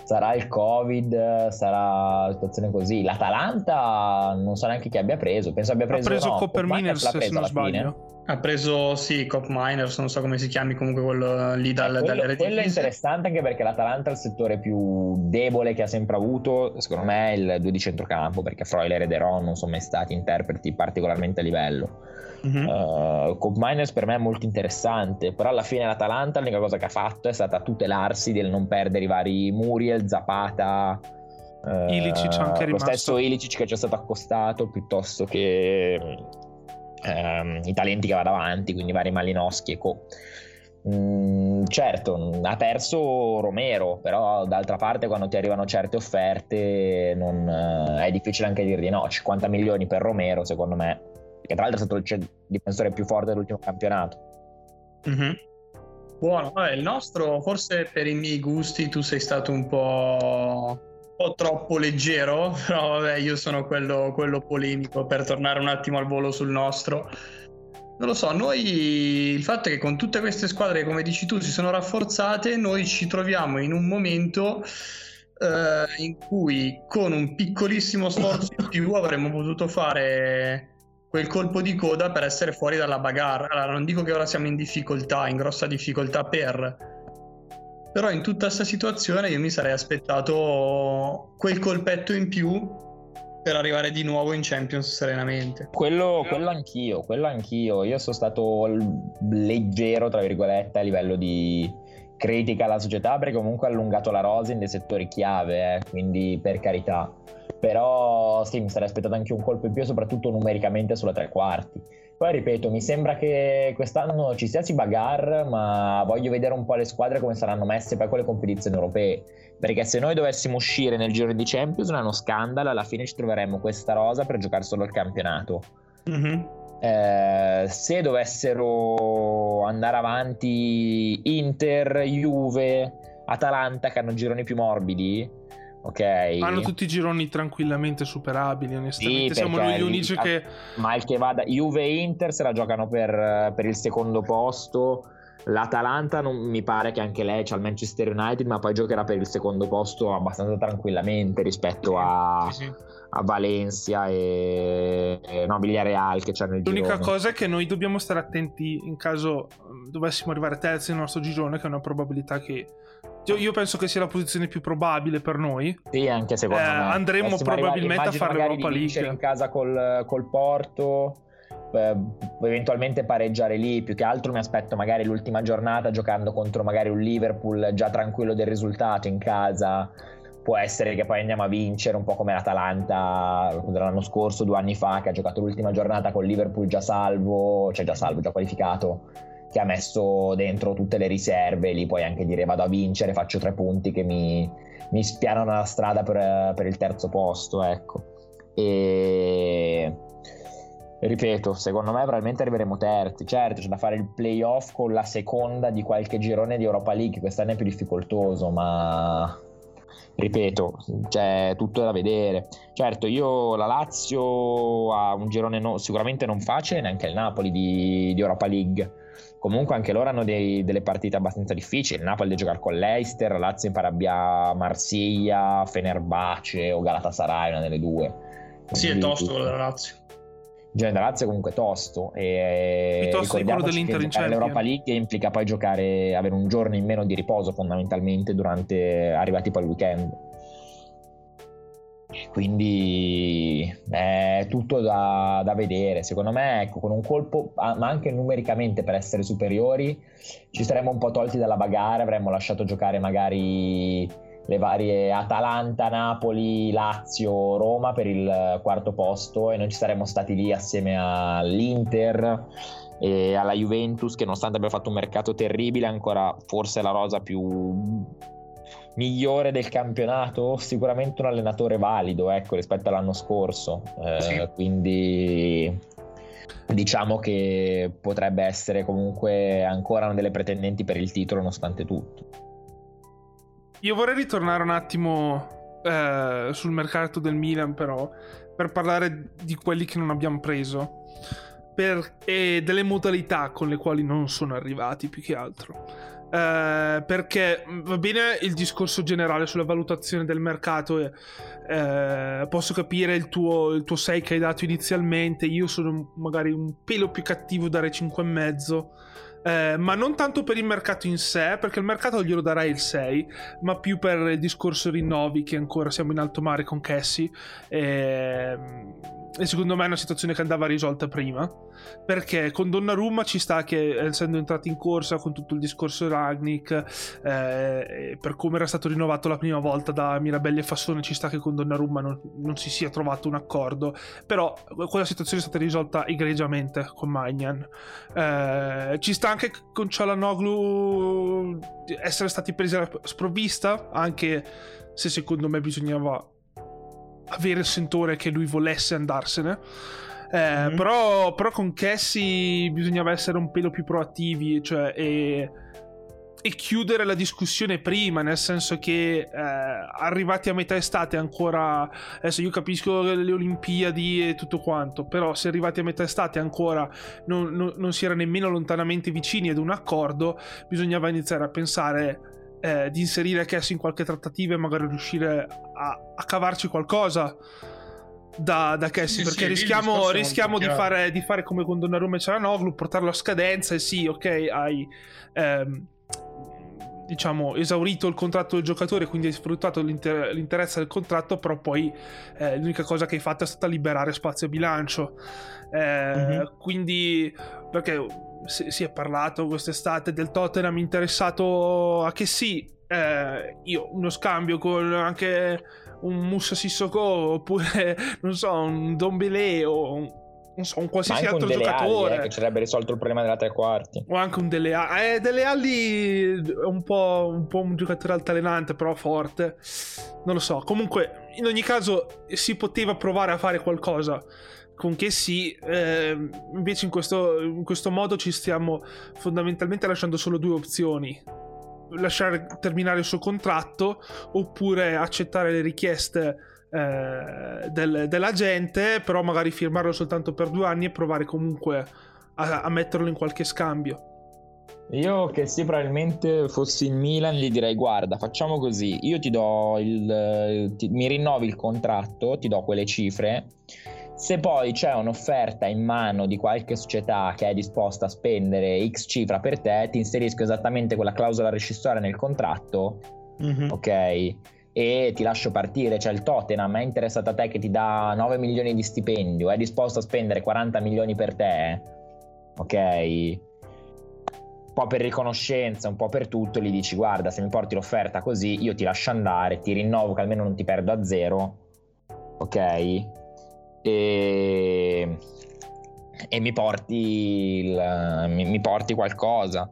sarà il Covid, sarà la situazione così. L'Atalanta non so neanche chi abbia preso, penso abbia preso... Ha preso no, Copper Miners, se non sbaglio. Fine. Ha preso, sì, Cop Miners, non so come si chiami, comunque quello lì dal, eh, quello, dalle Quello è interessante anche perché l'Atalanta è il settore più debole che ha sempre avuto, secondo me, il due di centrocampo, perché Freuler e Deron non sono mai stati interpreti particolarmente a livello. Mm-hmm. Uh, Cop Miners per me è molto interessante, però alla fine l'Atalanta l'unica cosa che ha fatto è stata tutelarsi del non perdere i vari Muriel, Zapata... Uh, Ilicic anche lo stesso Ilicic che ci è stato accostato piuttosto che ehm, i talenti che va davanti, quindi vari Malinowski e co. Mm, certo, ha perso Romero, però d'altra parte quando ti arrivano certe offerte non, eh, è difficile anche dire di no. 50 milioni per Romero, secondo me, che tra l'altro è stato il difensore più forte dell'ultimo campionato. Mm-hmm. Buono, vabbè, il nostro, forse per i miei gusti, tu sei stato un po' po' troppo leggero, però vabbè, io sono quello, quello polemico per tornare un attimo al volo sul nostro. Non lo so, noi il fatto è che con tutte queste squadre, come dici tu, si sono rafforzate, noi ci troviamo in un momento eh, in cui con un piccolissimo sforzo in più avremmo potuto fare quel colpo di coda per essere fuori dalla bagarre. Allora, non dico che ora siamo in difficoltà, in grossa difficoltà per, però in tutta questa situazione io mi sarei aspettato quel colpetto in più per arrivare di nuovo in Champions serenamente. Quello, quello anch'io, quello anch'io. Io sono stato leggero, tra virgolette, a livello di critica alla società perché comunque ha allungato la rosa in dei settori chiave, eh, quindi per carità. Però sì, mi sarei aspettato anche un colpo in più, soprattutto numericamente sulla tre quarti. Poi ripeto, mi sembra che quest'anno ci sia Cibagar, ma voglio vedere un po' le squadre come saranno messe poi con le competizioni europee. Perché se noi dovessimo uscire nel giro di Champions è uno scandalo, alla fine ci troveremmo questa rosa per giocare solo il campionato. Mm-hmm. Eh, se dovessero andare avanti Inter, Juve, Atalanta, che hanno gironi più morbidi, ok? Hanno tutti i gironi tranquillamente superabili, onestamente. Sì, Siamo noi gli unici che. Ma il che vada, Juve e Inter se la giocano per, per il secondo posto. L'Atalanta non mi pare che anche lei c'ha il Manchester United, ma poi giocherà per il secondo posto abbastanza tranquillamente rispetto a, sì, sì. a Valencia e, e no, Villarreal che c'hanno il L'unica girone. cosa è che noi dobbiamo stare attenti in caso mm, dovessimo arrivare terzi nel nostro girone, che è una probabilità che io penso che sia la posizione più probabile per noi. Sì, anche secondo eh, me. Andremo Possiamo probabilmente a fare l'Europa League. in casa col, col Porto, eh, eventualmente pareggiare lì. Più che altro mi aspetto magari l'ultima giornata giocando contro magari un Liverpool già tranquillo del risultato in casa. Può essere che poi andiamo a vincere un po' come l'Atalanta l'anno scorso, due anni fa, che ha giocato l'ultima giornata con Liverpool già salvo, cioè già salvo, già qualificato che ha messo dentro tutte le riserve, lì puoi anche dire vado a vincere, faccio tre punti che mi, mi spianano la strada per, per, il terzo posto, ecco. E ripeto, secondo me probabilmente arriveremo terzi. Certo, c'è da fare il playoff con la seconda di qualche girone di Europa League, quest'anno è più difficoltoso, ma ripeto, c'è tutto da vedere. Certo, io la Lazio ha un girone no, sicuramente non facile, neanche il Napoli di, di Europa League comunque anche loro hanno dei, delle partite abbastanza difficili. Il Napoli deve giocare con l'Eister, la Lazio pare abbia Marsiglia, Fenerbace o Galatasaray, una delle due. Sì, è tosto quello della Lazio. Il genere della Lazio è comunque tosto e piuttosto di quello dell'Inter in Champions. L'Europa League implica poi giocare, avere un giorno in meno di riposo fondamentalmente durante arrivati poi il weekend. Quindi è tutto da, da, vedere. Secondo me, ecco, con un colpo, ma anche numericamente per essere superiori, ci saremmo un po' tolti dalla bagarre, avremmo lasciato giocare magari le varie Atalanta, Napoli, Lazio, Roma per il quarto posto e non ci saremmo stati lì assieme all'Inter e alla Juventus che nonostante abbia fatto un mercato terribile ancora forse la rosa più migliore del campionato, sicuramente un allenatore valido ecco, rispetto all'anno scorso. Eh, sì. Quindi diciamo che potrebbe essere comunque ancora una delle pretendenti per il titolo nonostante tutto. Io vorrei ritornare un attimo eh, sul mercato del Milan però per parlare di quelli che non abbiamo preso per, e delle modalità con le quali non sono arrivati più che altro. Eh, perché va bene il discorso generale sulla valutazione del mercato. Eh, eh posso capire il tuo, il tuo 6 che hai dato inizialmente. Io sono magari un pelo più cattivo, dare 5,5. Eh, ma non tanto per il mercato in sé, perché il mercato glielo darei il 6, ma più per il discorso rinnovi che ancora siamo in alto mare con Cassie. Eh, e secondo me è una situazione che andava risolta prima. Perché con Donnarumma ci sta che essendo entrati in corsa con tutto il discorso Ragnik, eh, per come era stato rinnovato la prima volta da Mirabelli e Fassone, ci sta che con Donnarumma non, non si sia trovato un accordo. Però quella situazione è stata risolta egregiamente con Magnan. Eh, ci sta anche con Cialanoglu essere stati presi alla sprovvista, anche se secondo me bisognava avere il sentore che lui volesse andarsene. Eh, mm-hmm. però, però, con Cassie bisognava essere un pelo più proattivi, cioè, e, e chiudere la discussione prima, nel senso che eh, arrivati a metà estate ancora, adesso io capisco le Olimpiadi e tutto quanto, però se arrivati a metà estate ancora non, non, non si era nemmeno lontanamente vicini ad un accordo, bisognava iniziare a pensare eh, di inserire Cass in qualche trattativa e magari riuscire a, a cavarci qualcosa da, da Cassie sì, perché sì, rischiamo, rischiamo di, fare, di, fare, come con Donnarumma e Cialanoglu portarlo a scadenza e sì ok hai ehm, diciamo esaurito il contratto del giocatore quindi hai sfruttato l'inter- l'interesse del contratto però poi eh, l'unica cosa che hai fatto è stata liberare spazio bilancio eh, mm-hmm. quindi perché si, si, è parlato quest'estate del Tottenham interessato a che sì eh, io uno scambio con anche un Musa Sissoko oppure non so un Dombele o un, non so, un qualsiasi altro giocatore Alli, eh, che ci avrebbe risolto il problema della tre quarti. O anche un Dele Alli eh, Dele Alli è un po', un po' un giocatore altalenante però forte. Non lo so. Comunque in ogni caso si poteva provare a fare qualcosa. Con che sì, eh, invece in questo, in questo modo ci stiamo fondamentalmente lasciando solo due opzioni. Lasciare terminare il suo contratto oppure accettare le richieste eh, del, della gente, però magari firmarlo soltanto per due anni e provare comunque a, a metterlo in qualche scambio. Io che sì, probabilmente fossi in Milan, gli direi: Guarda, facciamo così. Io ti do il. Ti, mi rinnovi il contratto, ti do quelle cifre se poi c'è un'offerta in mano di qualche società che è disposta a spendere X cifra per te, ti inserisco esattamente quella clausola rescissoria nel contratto, mm-hmm. ok? E ti lascio partire. Cioè, il Tottenham è interessato a te che ti dà 9 milioni di stipendio, è disposto a spendere 40 milioni per te, ok? Un po' per riconoscenza, un po' per tutto, gli dici: Guarda, se mi porti l'offerta così, io ti lascio andare, ti rinnovo che almeno non ti perdo a zero, ok? e, e mi, porti il, mi, porti qualcosa.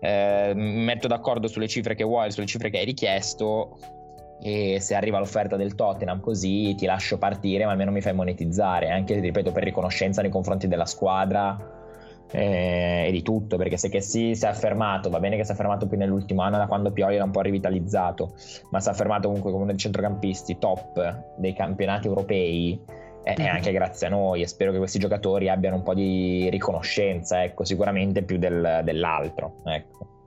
Eh, metto d'accordo sulle cifre che vuoi, sulle cifre che hai richiesto e se arriva l'offerta del Tottenham così ti lascio partire ma almeno mi fai monetizzare anche ripeto per riconoscenza nei confronti della squadra eh, e di tutto perché se che sì si è affermato va bene che si è affermato più nell'ultimo anno da quando Pioli era un po' rivitalizzato ma si è affermato comunque come uno dei centrocampisti top dei campionati europei è, è, mhm. anche grazie a noi e spero che questi giocatori abbiano un po' di riconoscenza, ecco, sicuramente più del, dell'altro. Ecco.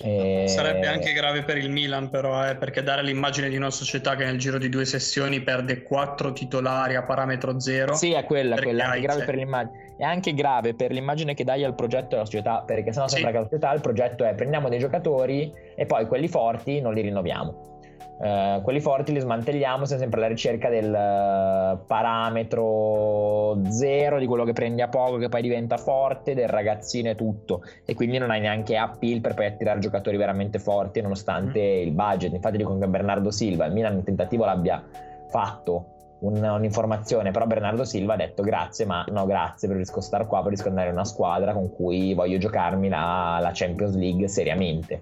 E... Sarebbe anche grave per il Milan, però, eh, perché dare l'immagine di una società che nel giro di due sessioni perde quattro titolari a parametro zero. Sì, è quella, quella è, grave per l'immagine. è anche grave per l'immagine che dai al progetto della società, perché sennò sembra sì. che la società il progetto è prendiamo dei giocatori e poi quelli forti non li rinnoviamo. Uh, quelli forti li smantelliamo, siamo sempre alla ricerca del uh, parametro zero di quello che prendi a poco, che poi diventa forte, del ragazzino e tutto. E quindi non hai neanche appeal per poi attirare giocatori veramente forti, nonostante mm. il budget. Infatti, dico che Bernardo Silva, il Milan un tentativo l'abbia fatto. Un, un'informazione, però Bernardo Silva ha detto grazie, ma no, grazie, preferisco stare qua, preferisco andare in una squadra con cui voglio giocarmi la, la Champions League seriamente.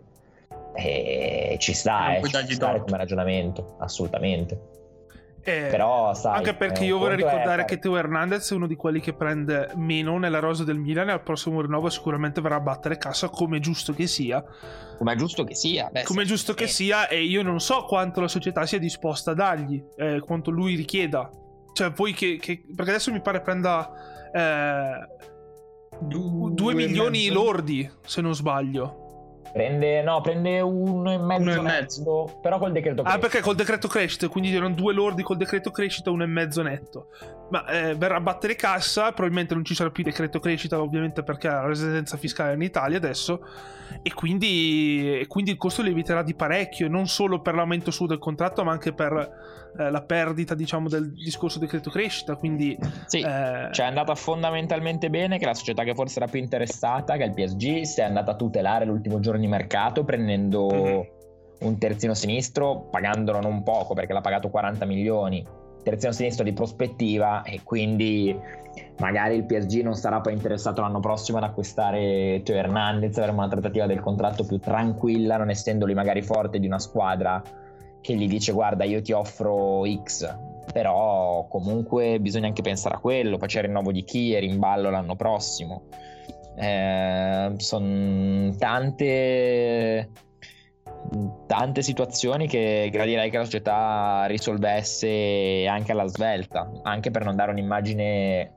E ci sta, eh, ci sta come ragionamento, assolutamente. Eh, Però, sai, anche perché io vorrei ricordare è... che Teo Hernandez è uno di quelli che prende meno nella rosa del Milan e al prossimo rinnovo sicuramente verrà a battere cassa come è giusto che sia. Come è giusto che sia. Beh, come è giusto che sia e io non so quanto la società sia disposta a dargli, eh, quanto lui richieda. Cioè voi che, che... Perché adesso mi pare prenda... Eh, 2 milioni lordi, se non sbaglio. Prende, no, prende uno e mezzo, uno e mezzo. Netto, però col decreto crescita. Ah, perché col decreto crescita, quindi erano due lordi col decreto crescita, uno e mezzo netto. Ma eh, verrà a battere cassa, probabilmente non ci sarà più decreto crescita, ovviamente perché ha la residenza fiscale in Italia adesso, e quindi, e quindi il costo lieviterà di parecchio, non solo per l'aumento su del contratto, ma anche per eh, la perdita, diciamo, del discorso decreto crescita. Quindi, sì, eh... cioè è andata fondamentalmente bene che la società che forse era più interessata, che è il PSG, si è andata a tutelare l'ultimo giorno di mercato prendendo mm-hmm. un terzino sinistro, pagandolo non poco perché l'ha pagato 40 milioni. Terzino sinistro di prospettiva e quindi magari il PSG non sarà poi interessato l'anno prossimo ad acquistare Teo Hernandez, avremo una trattativa del contratto più tranquilla, non essendoli magari forte di una squadra che gli dice guarda io ti offro X, però comunque bisogna anche pensare a quello, poi c'è il rinnovo di Kier in ballo l'anno prossimo. Eh, sono tante tante situazioni che gradirei che la società risolvesse anche alla svelta, anche per non dare un'immagine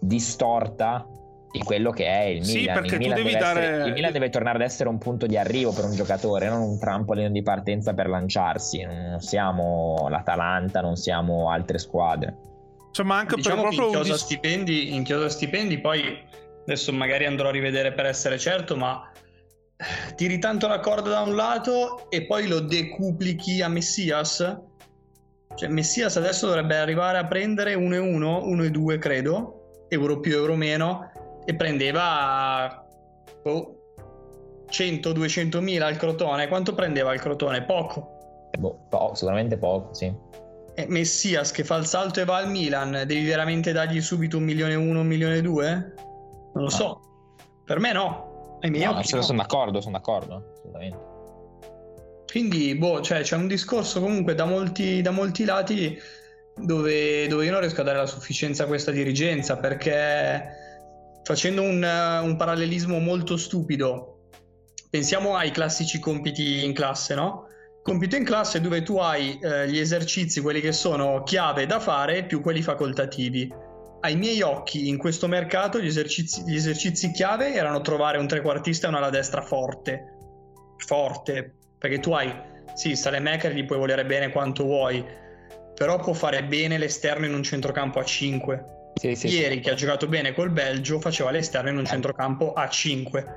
distorta di quello che è il sì, Milan. Perché il Milan, devi dare... essere, il Milan deve tornare ad essere un punto di arrivo per un giocatore, non un trampolino di partenza per lanciarsi. Non siamo l'Atalanta, non siamo altre squadre. Cioè, ma anche diciamo per proprio in chiosa, dis... stipendi, in chiosa stipendi, poi adesso magari andrò a rivedere per essere certo, ma tiri tanto la corda da un lato e poi lo decuplichi a Messias. Cioè, Messias adesso dovrebbe arrivare a prendere 1 e 1, 1 e 2 credo, euro più, euro meno, e prendeva oh, 100-200 mila al Crotone. Quanto prendeva il Crotone? Poco. Boh, po- sicuramente poco, sì. E Messias che fa il salto e va al Milan, devi veramente dargli subito un milione e uno, un milione e due? Non lo no. so. Per me no. Ai miei no, occhi, no. sono d'accordo, sono d'accordo, assolutamente. Quindi, boh, cioè, c'è un discorso comunque da molti, da molti lati dove, dove, io non riesco a dare la sufficienza a questa dirigenza perché facendo un, un parallelismo molto stupido, pensiamo ai classici compiti in classe, no? Compito in classe dove tu hai eh, gli esercizi, quelli che sono chiave da fare, più quelli facoltativi ai miei occhi in questo mercato gli esercizi, gli esercizi chiave erano trovare un trequartista e una alla destra forte. Forte, perché tu hai, sì, Salemaker gli puoi volere bene quanto vuoi, però può fare bene l'esterno in un centrocampo a 5. Sì, sì, Ieri, sì. che ha giocato bene col Belgio, faceva l'esterno in un centrocampo a 5.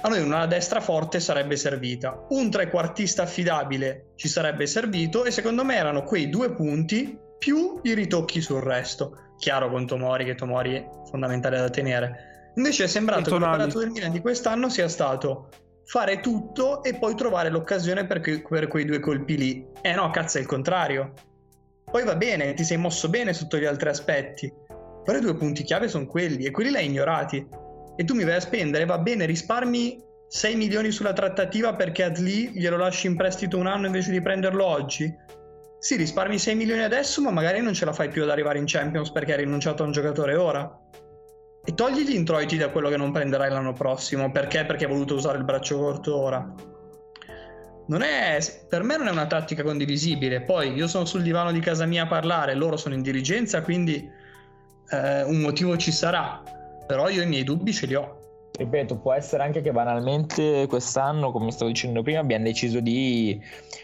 A noi una destra forte sarebbe servita, un trequartista affidabile ci sarebbe servito e secondo me erano quei due punti più i ritocchi sul resto chiaro con Tomori che Tomori è fondamentale da tenere. Invece è sembrato che il palazzo del Milan di quest'anno sia stato fare tutto e poi trovare l'occasione per, que- per quei due colpi lì. Eh no, cazzo, è il contrario. Poi va bene, ti sei mosso bene sotto gli altri aspetti, però i due punti chiave sono quelli e quelli l'hai ignorati. E tu mi vai a spendere, va bene, risparmi 6 milioni sulla trattativa perché Adli glielo lasci in prestito un anno invece di prenderlo oggi? sì, risparmi 6 milioni adesso, ma magari non ce la fai più ad arrivare in Champions perché hai rinunciato a un giocatore ora. E togli gli introiti da quello che non prenderai l'anno prossimo. Perché? Perché hai voluto usare il braccio corto ora. È, per me non è una tattica condivisibile. Poi io sono sul divano di casa mia a parlare, loro sono in dirigenza, quindi eh, un motivo ci sarà. Però io i miei dubbi ce li ho ripeto, può essere anche che banalmente quest'anno, come stavo dicendo prima, abbiamo deciso di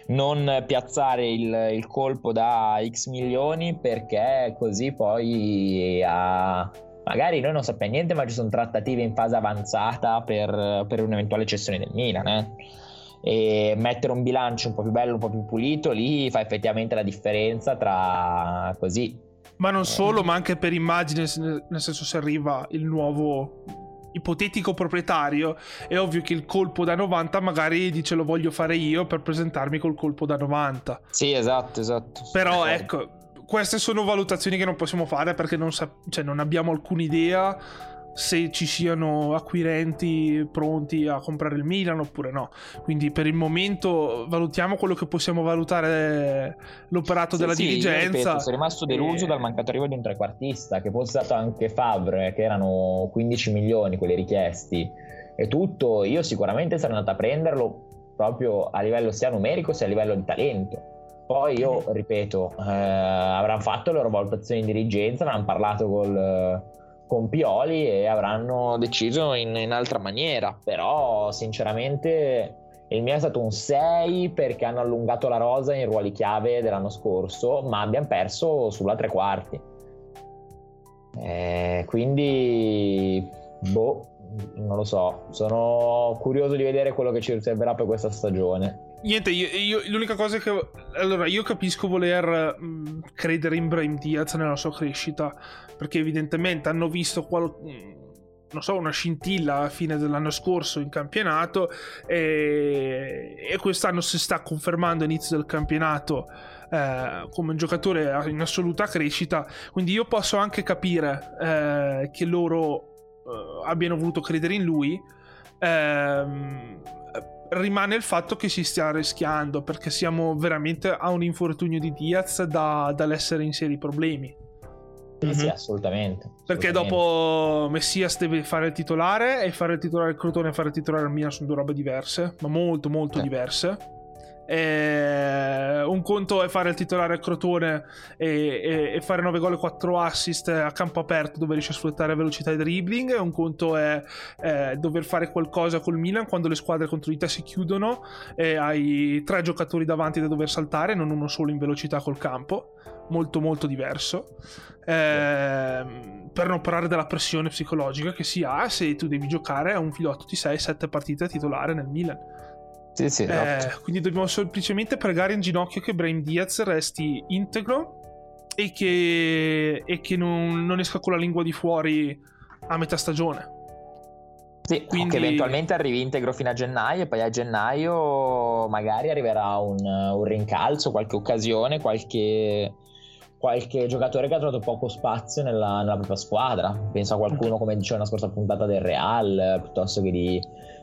non piazzare il, il colpo da X milioni perché così poi a... magari noi non sappiamo niente, ma ci sono trattative in fase avanzata per, per un'eventuale cessione del Milan. Eh? E mettere un bilancio un po' più bello, un po' più pulito, lì fa effettivamente la differenza tra così. Ma non solo, ma anche per immagine, nel senso se arriva il nuovo ipotetico proprietario, è ovvio che il colpo da 90 magari dice lo voglio fare io per presentarmi col colpo da 90. Sì, esatto, esatto. Però ecco, queste sono valutazioni che non possiamo fare perché non, sa- cioè, non abbiamo alcuna idea se ci siano acquirenti pronti a comprare il Milan oppure no. Quindi per il momento valutiamo quello che possiamo valutare l'operato sì, della sì, dirigenza. Ripeto, sono rimasto deluso e... dal mancato arrivo di un trequartista che fosse stato anche Favre, che erano 15 milioni quelli richiesti e tutto. Io sicuramente sarei andato a prenderlo proprio a livello sia numerico sia a livello di talento. Poi io, ripeto, eh, avranno fatto le loro valutazioni di dirigenza, avranno parlato col con Pioli e avranno deciso in, in altra maniera. Però, sinceramente, il mio è stato un 6 perché hanno allungato la rosa in ruoli chiave dell'anno scorso, ma abbiamo perso sulla tre quarti. Eh, quindi, boh, non lo so. Sono curioso di vedere quello che ci riserverà per questa stagione. Niente, io, io, l'unica cosa che. Allora, io capisco voler mh, credere in Brahim Diaz nella sua crescita, perché evidentemente hanno visto qual, non so, una scintilla alla fine dell'anno scorso in campionato e, e quest'anno si sta confermando all'inizio del campionato eh, come un giocatore in assoluta crescita. Quindi io posso anche capire eh, che loro eh, abbiano voluto credere in lui. Ehm rimane il fatto che si stia rischiando perché siamo veramente a un infortunio di Diaz da, dall'essere in seri problemi. Mm-hmm. Sì, assolutamente, Perché assolutamente. dopo Messias deve fare il titolare e fare il titolare il Crotone e fare il titolare al Milan sono due robe diverse, ma molto molto sì. diverse. E un conto è fare il titolare al Crotone e, e, e, fare 9 gol e 4 assist a campo aperto dove riesce a sfruttare velocità e dribbling. Un conto è, è dover fare qualcosa col Milan quando le squadre contro di te si chiudono e hai tre giocatori davanti da dover saltare, non uno solo in velocità col campo. Molto molto diverso. Eh, per non parlare della pressione psicologica che si ha se tu devi giocare a un filotto di 6-7 partite titolare nel Milan. Sì, sì, esatto. eh, quindi dobbiamo semplicemente pregare in ginocchio che Brain Diaz resti integro e che, e che non, non, esca con la lingua di fuori a metà stagione. Sì, quindi... che eventualmente arrivi integro fino a gennaio e poi a gennaio magari arriverà un, un rincalzo, qualche occasione, qualche, qualche giocatore che ha trovato poco spazio nella, nella propria squadra. Penso a qualcuno, come diceva nella scorsa puntata del Real, piuttosto che di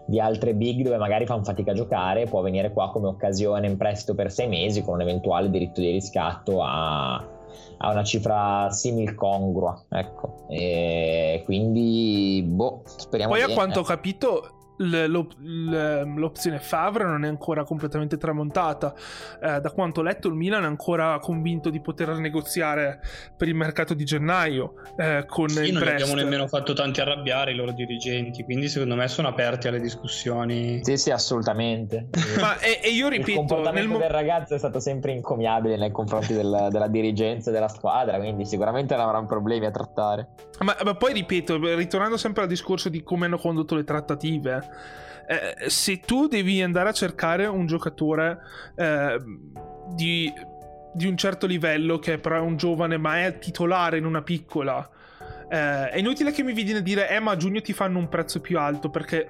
di altre big dove magari fanno fatica a giocare, può venire qua come occasione in prestito per sei mesi con un eventuale diritto di riscatto a, a una cifra simil congrua. Ecco, e quindi boh, speriamo Poi bene. a quanto ho capito l'opzione Favre non è ancora completamente tramontata. Eh, da quanto ho letto, il Milan è ancora convinto di poter negoziare per il mercato di gennaio. Eh, con sì, non abbiamo nemmeno fatto tanti arrabbiare i loro dirigenti, quindi secondo me sono aperti alle discussioni. Sì, sì, assolutamente. Ma, e, e, io ripeto: il comportamento nel... del ragazzo è stato sempre incommiabile nei confronti del, della dirigenza della squadra, quindi sicuramente non avranno problemi a trattare. Ma, ma poi ripeto, ritornando sempre al discorso di come hanno condotto le trattative eh, se tu devi andare a cercare un giocatore eh, di, di, un certo livello, che però è un giovane ma è titolare in una piccola, eh, è inutile che mi vieni a dire, eh ma a giugno ti fanno un prezzo più alto perché,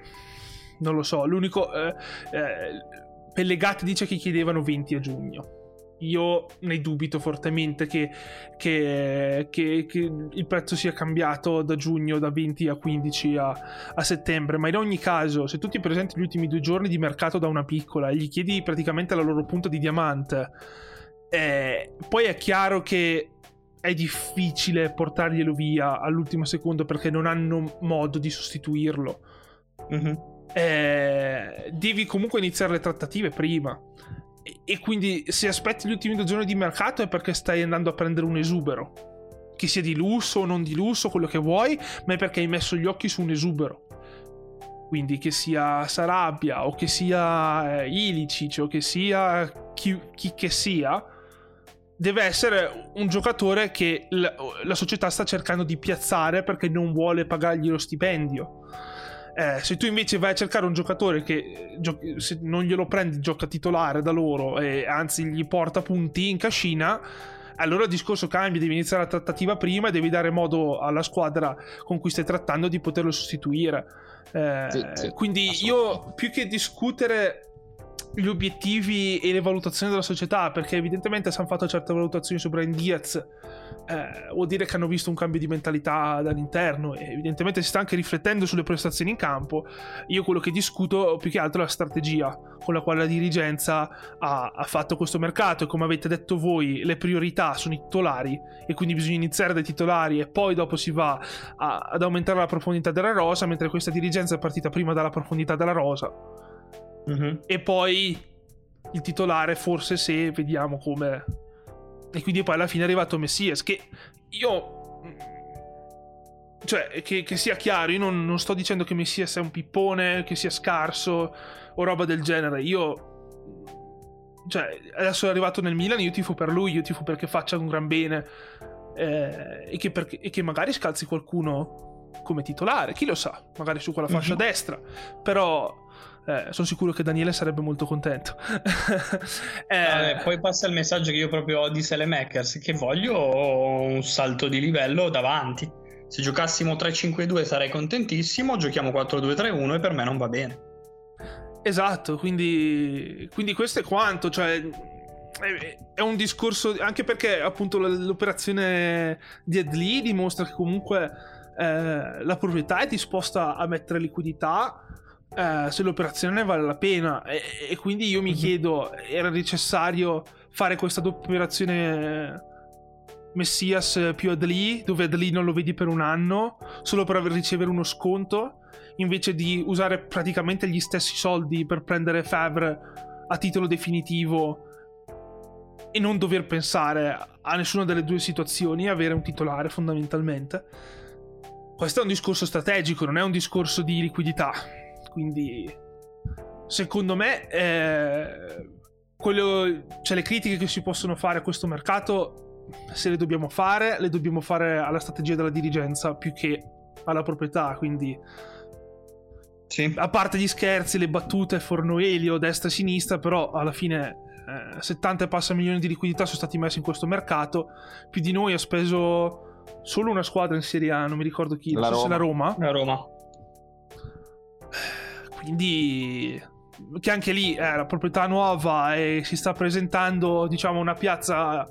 non lo so, l'unico... Eh, eh, Pellegatti dice che chiedevano 20 a giugno io ne dubito fortemente che, che, che, che, il prezzo sia cambiato da giugno da 20 a 15 a, a, settembre ma in ogni caso se tu ti presenti gli ultimi due giorni di mercato da una piccola e gli chiedi praticamente la loro punta di diamante eh, poi è chiaro che è difficile portarglielo via all'ultimo secondo perché non hanno modo di sostituirlo mm-hmm. eh, devi comunque iniziare le trattative prima e quindi se aspetti gli ultimi due giorni di mercato è perché stai andando a prendere un esubero. Che sia di lusso o non di lusso, quello che vuoi, ma è perché hai messo gli occhi su un esubero. Quindi che sia Sarabia o che sia eh, Ilicic o che sia chi, chi, che sia, deve essere un giocatore che la, la società sta cercando di piazzare perché non vuole pagargli lo stipendio eh, se tu invece vai a cercare un giocatore che gio- se non glielo prendi gioca titolare da loro e anzi gli porta punti in cascina, allora il discorso cambia, devi iniziare la trattativa prima e devi dare modo alla squadra con cui stai trattando di poterlo sostituire. Eh, sì, sì, quindi io più che discutere gli obiettivi e le valutazioni della società, perché evidentemente se hanno fatto certe valutazioni su Brian Diaz eh, vuol dire che hanno visto un cambio di mentalità dall'interno e evidentemente si sta anche riflettendo sulle prestazioni in campo. Io quello che discuto più che altro è la strategia con la quale la dirigenza ha, ha fatto questo mercato e come avete detto voi le priorità sono i titolari e quindi bisogna iniziare dai titolari e poi dopo si va a, ad aumentare la profondità della rosa mentre questa dirigenza è partita prima dalla profondità della rosa mm-hmm. e poi il titolare forse se vediamo come e quindi poi alla fine è arrivato Messias, che io... Cioè, che, che sia chiaro, io non, non, sto dicendo che Messias è un pippone, che sia scarso o roba del genere. Io... Cioè, adesso è arrivato nel Milan, io tifo per lui, io tifo perché faccia un gran bene. Eh, e, che perché, e, che magari scalzi qualcuno come titolare, chi lo sa, magari su quella fascia mm-hmm. destra. Però eh, sono sicuro che Daniele sarebbe molto contento. eh, eh, poi passa il messaggio che io proprio ho di Selemakers, che voglio un salto di livello davanti. Se giocassimo 3-5-2 sarei contentissimo, giochiamo 4-2-3-1 e per me non va bene. Esatto, quindi, quindi questo è quanto, cioè è un discorso anche perché appunto l'operazione di Ed dimostra che comunque eh, la proprietà è disposta a mettere liquidità eh, se l'operazione vale la pena e, e quindi io mi mm-hmm. chiedo era necessario fare questa doppia operazione Messias più Adli, dove Adli non lo vedi per un anno, solo per ricevere uno sconto, invece di usare praticamente gli stessi soldi per prendere Favre a titolo definitivo e non dover pensare a nessuna delle due situazioni avere un titolare fondamentalmente. Questo è un discorso strategico, non è un discorso di liquidità. Quindi, secondo me, eh, quello, cioè, le critiche che si possono fare a questo mercato, se le dobbiamo fare, le dobbiamo fare alla strategia della dirigenza più che alla proprietà. Quindi, sì. a parte gli scherzi, le battute, fornoelio, destra e sinistra, però alla fine eh, 70 e passa milioni di liquidità sono stati messi in questo mercato. Più di noi ha speso solo una squadra in Serie A, non mi ricordo chi, la, Roma. la Roma. La Roma. Quindi che anche lì è la proprietà nuova e si sta presentando, diciamo, una piazza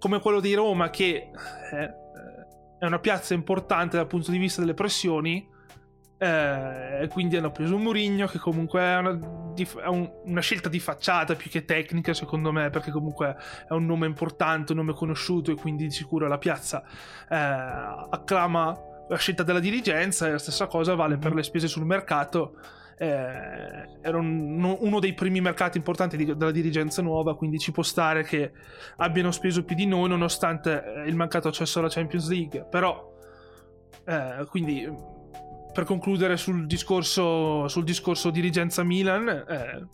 come quello di Roma che è, una piazza importante dal punto di vista delle pressioni eh, quindi hanno preso un Murigno che comunque è una, è un, una, scelta di facciata più che tecnica secondo me perché comunque è un nome importante, un nome conosciuto e quindi di sicuro la piazza eh, acclama la scelta della dirigenza e la stessa cosa vale per le spese sul mercato. Eh, era un, uno dei primi mercati importanti di, della dirigenza nuova, quindi ci può stare che abbiano speso più di noi nonostante il mancato accesso alla Champions League. Però, eh, quindi per concludere sul discorso, sul discorso dirigenza Milan, eh,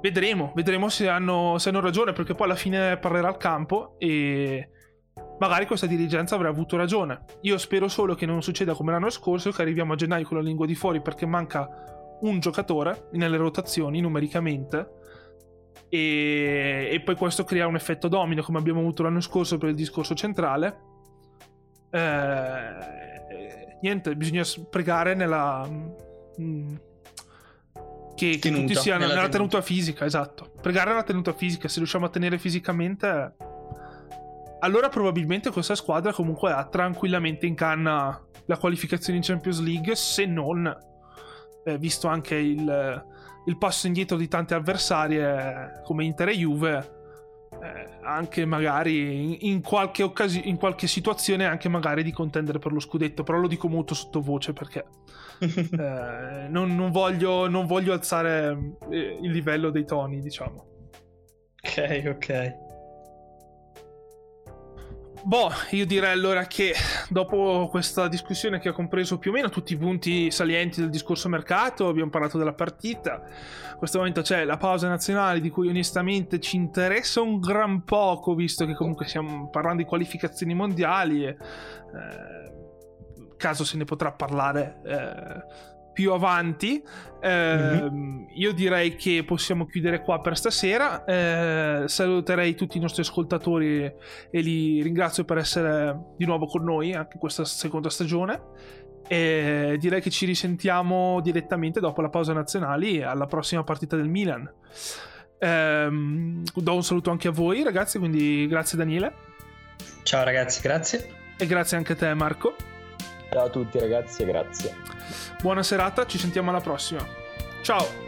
vedremo, vedremo se hanno, se hanno ragione, perché poi alla fine parlerà al campo e magari questa dirigenza avrà avuto ragione. Io spero solo che non succeda come l'anno scorso, che arriviamo a gennaio con la lingua di fuori perché manca un giocatore nelle rotazioni numericamente. E, e poi questo crea un effetto domino come abbiamo avuto l'anno scorso per il discorso centrale. Eh, niente, bisogna pregare nella... Mh, mm, che, che tutti siano nella, nella tenuta. tenuta fisica, esatto. Pregare nella tenuta fisica, se riusciamo a tenere fisicamente... Allora probabilmente questa squadra comunque ha tranquillamente in canna la qualificazione in Champions League, se non, eh, visto anche il, il passo indietro di tante avversarie come Inter e Juve, eh, anche magari in, qualche occasione, in qualche situazione anche magari di contendere per lo scudetto, però lo dico molto sottovoce perché eh, non, non, voglio, non voglio alzare eh, il livello dei toni, diciamo. Ok, ok. Boh, io direi allora che dopo questa discussione che ha compreso più o meno tutti i punti salienti del discorso mercato, abbiamo parlato della partita. In questo momento c'è la pausa nazionale di cui onestamente ci interessa un gran poco, visto che comunque stiamo parlando di qualificazioni mondiali. E, eh, caso se ne potrà parlare eh, più avanti. Eh, mm-hmm. Io direi che possiamo chiudere qua per stasera. Eh, saluterei tutti i nostri ascoltatori e li ringrazio per essere di nuovo con noi anche in questa seconda stagione. E direi che ci risentiamo direttamente dopo la pausa nazionale alla prossima partita del Milan. Eh, do un saluto anche a voi, ragazzi. Quindi grazie, Daniele. Ciao, ragazzi, grazie. E grazie anche a te, Marco. Ciao a tutti, ragazzi, e grazie. Buona serata, ci sentiamo alla prossima. Ciao!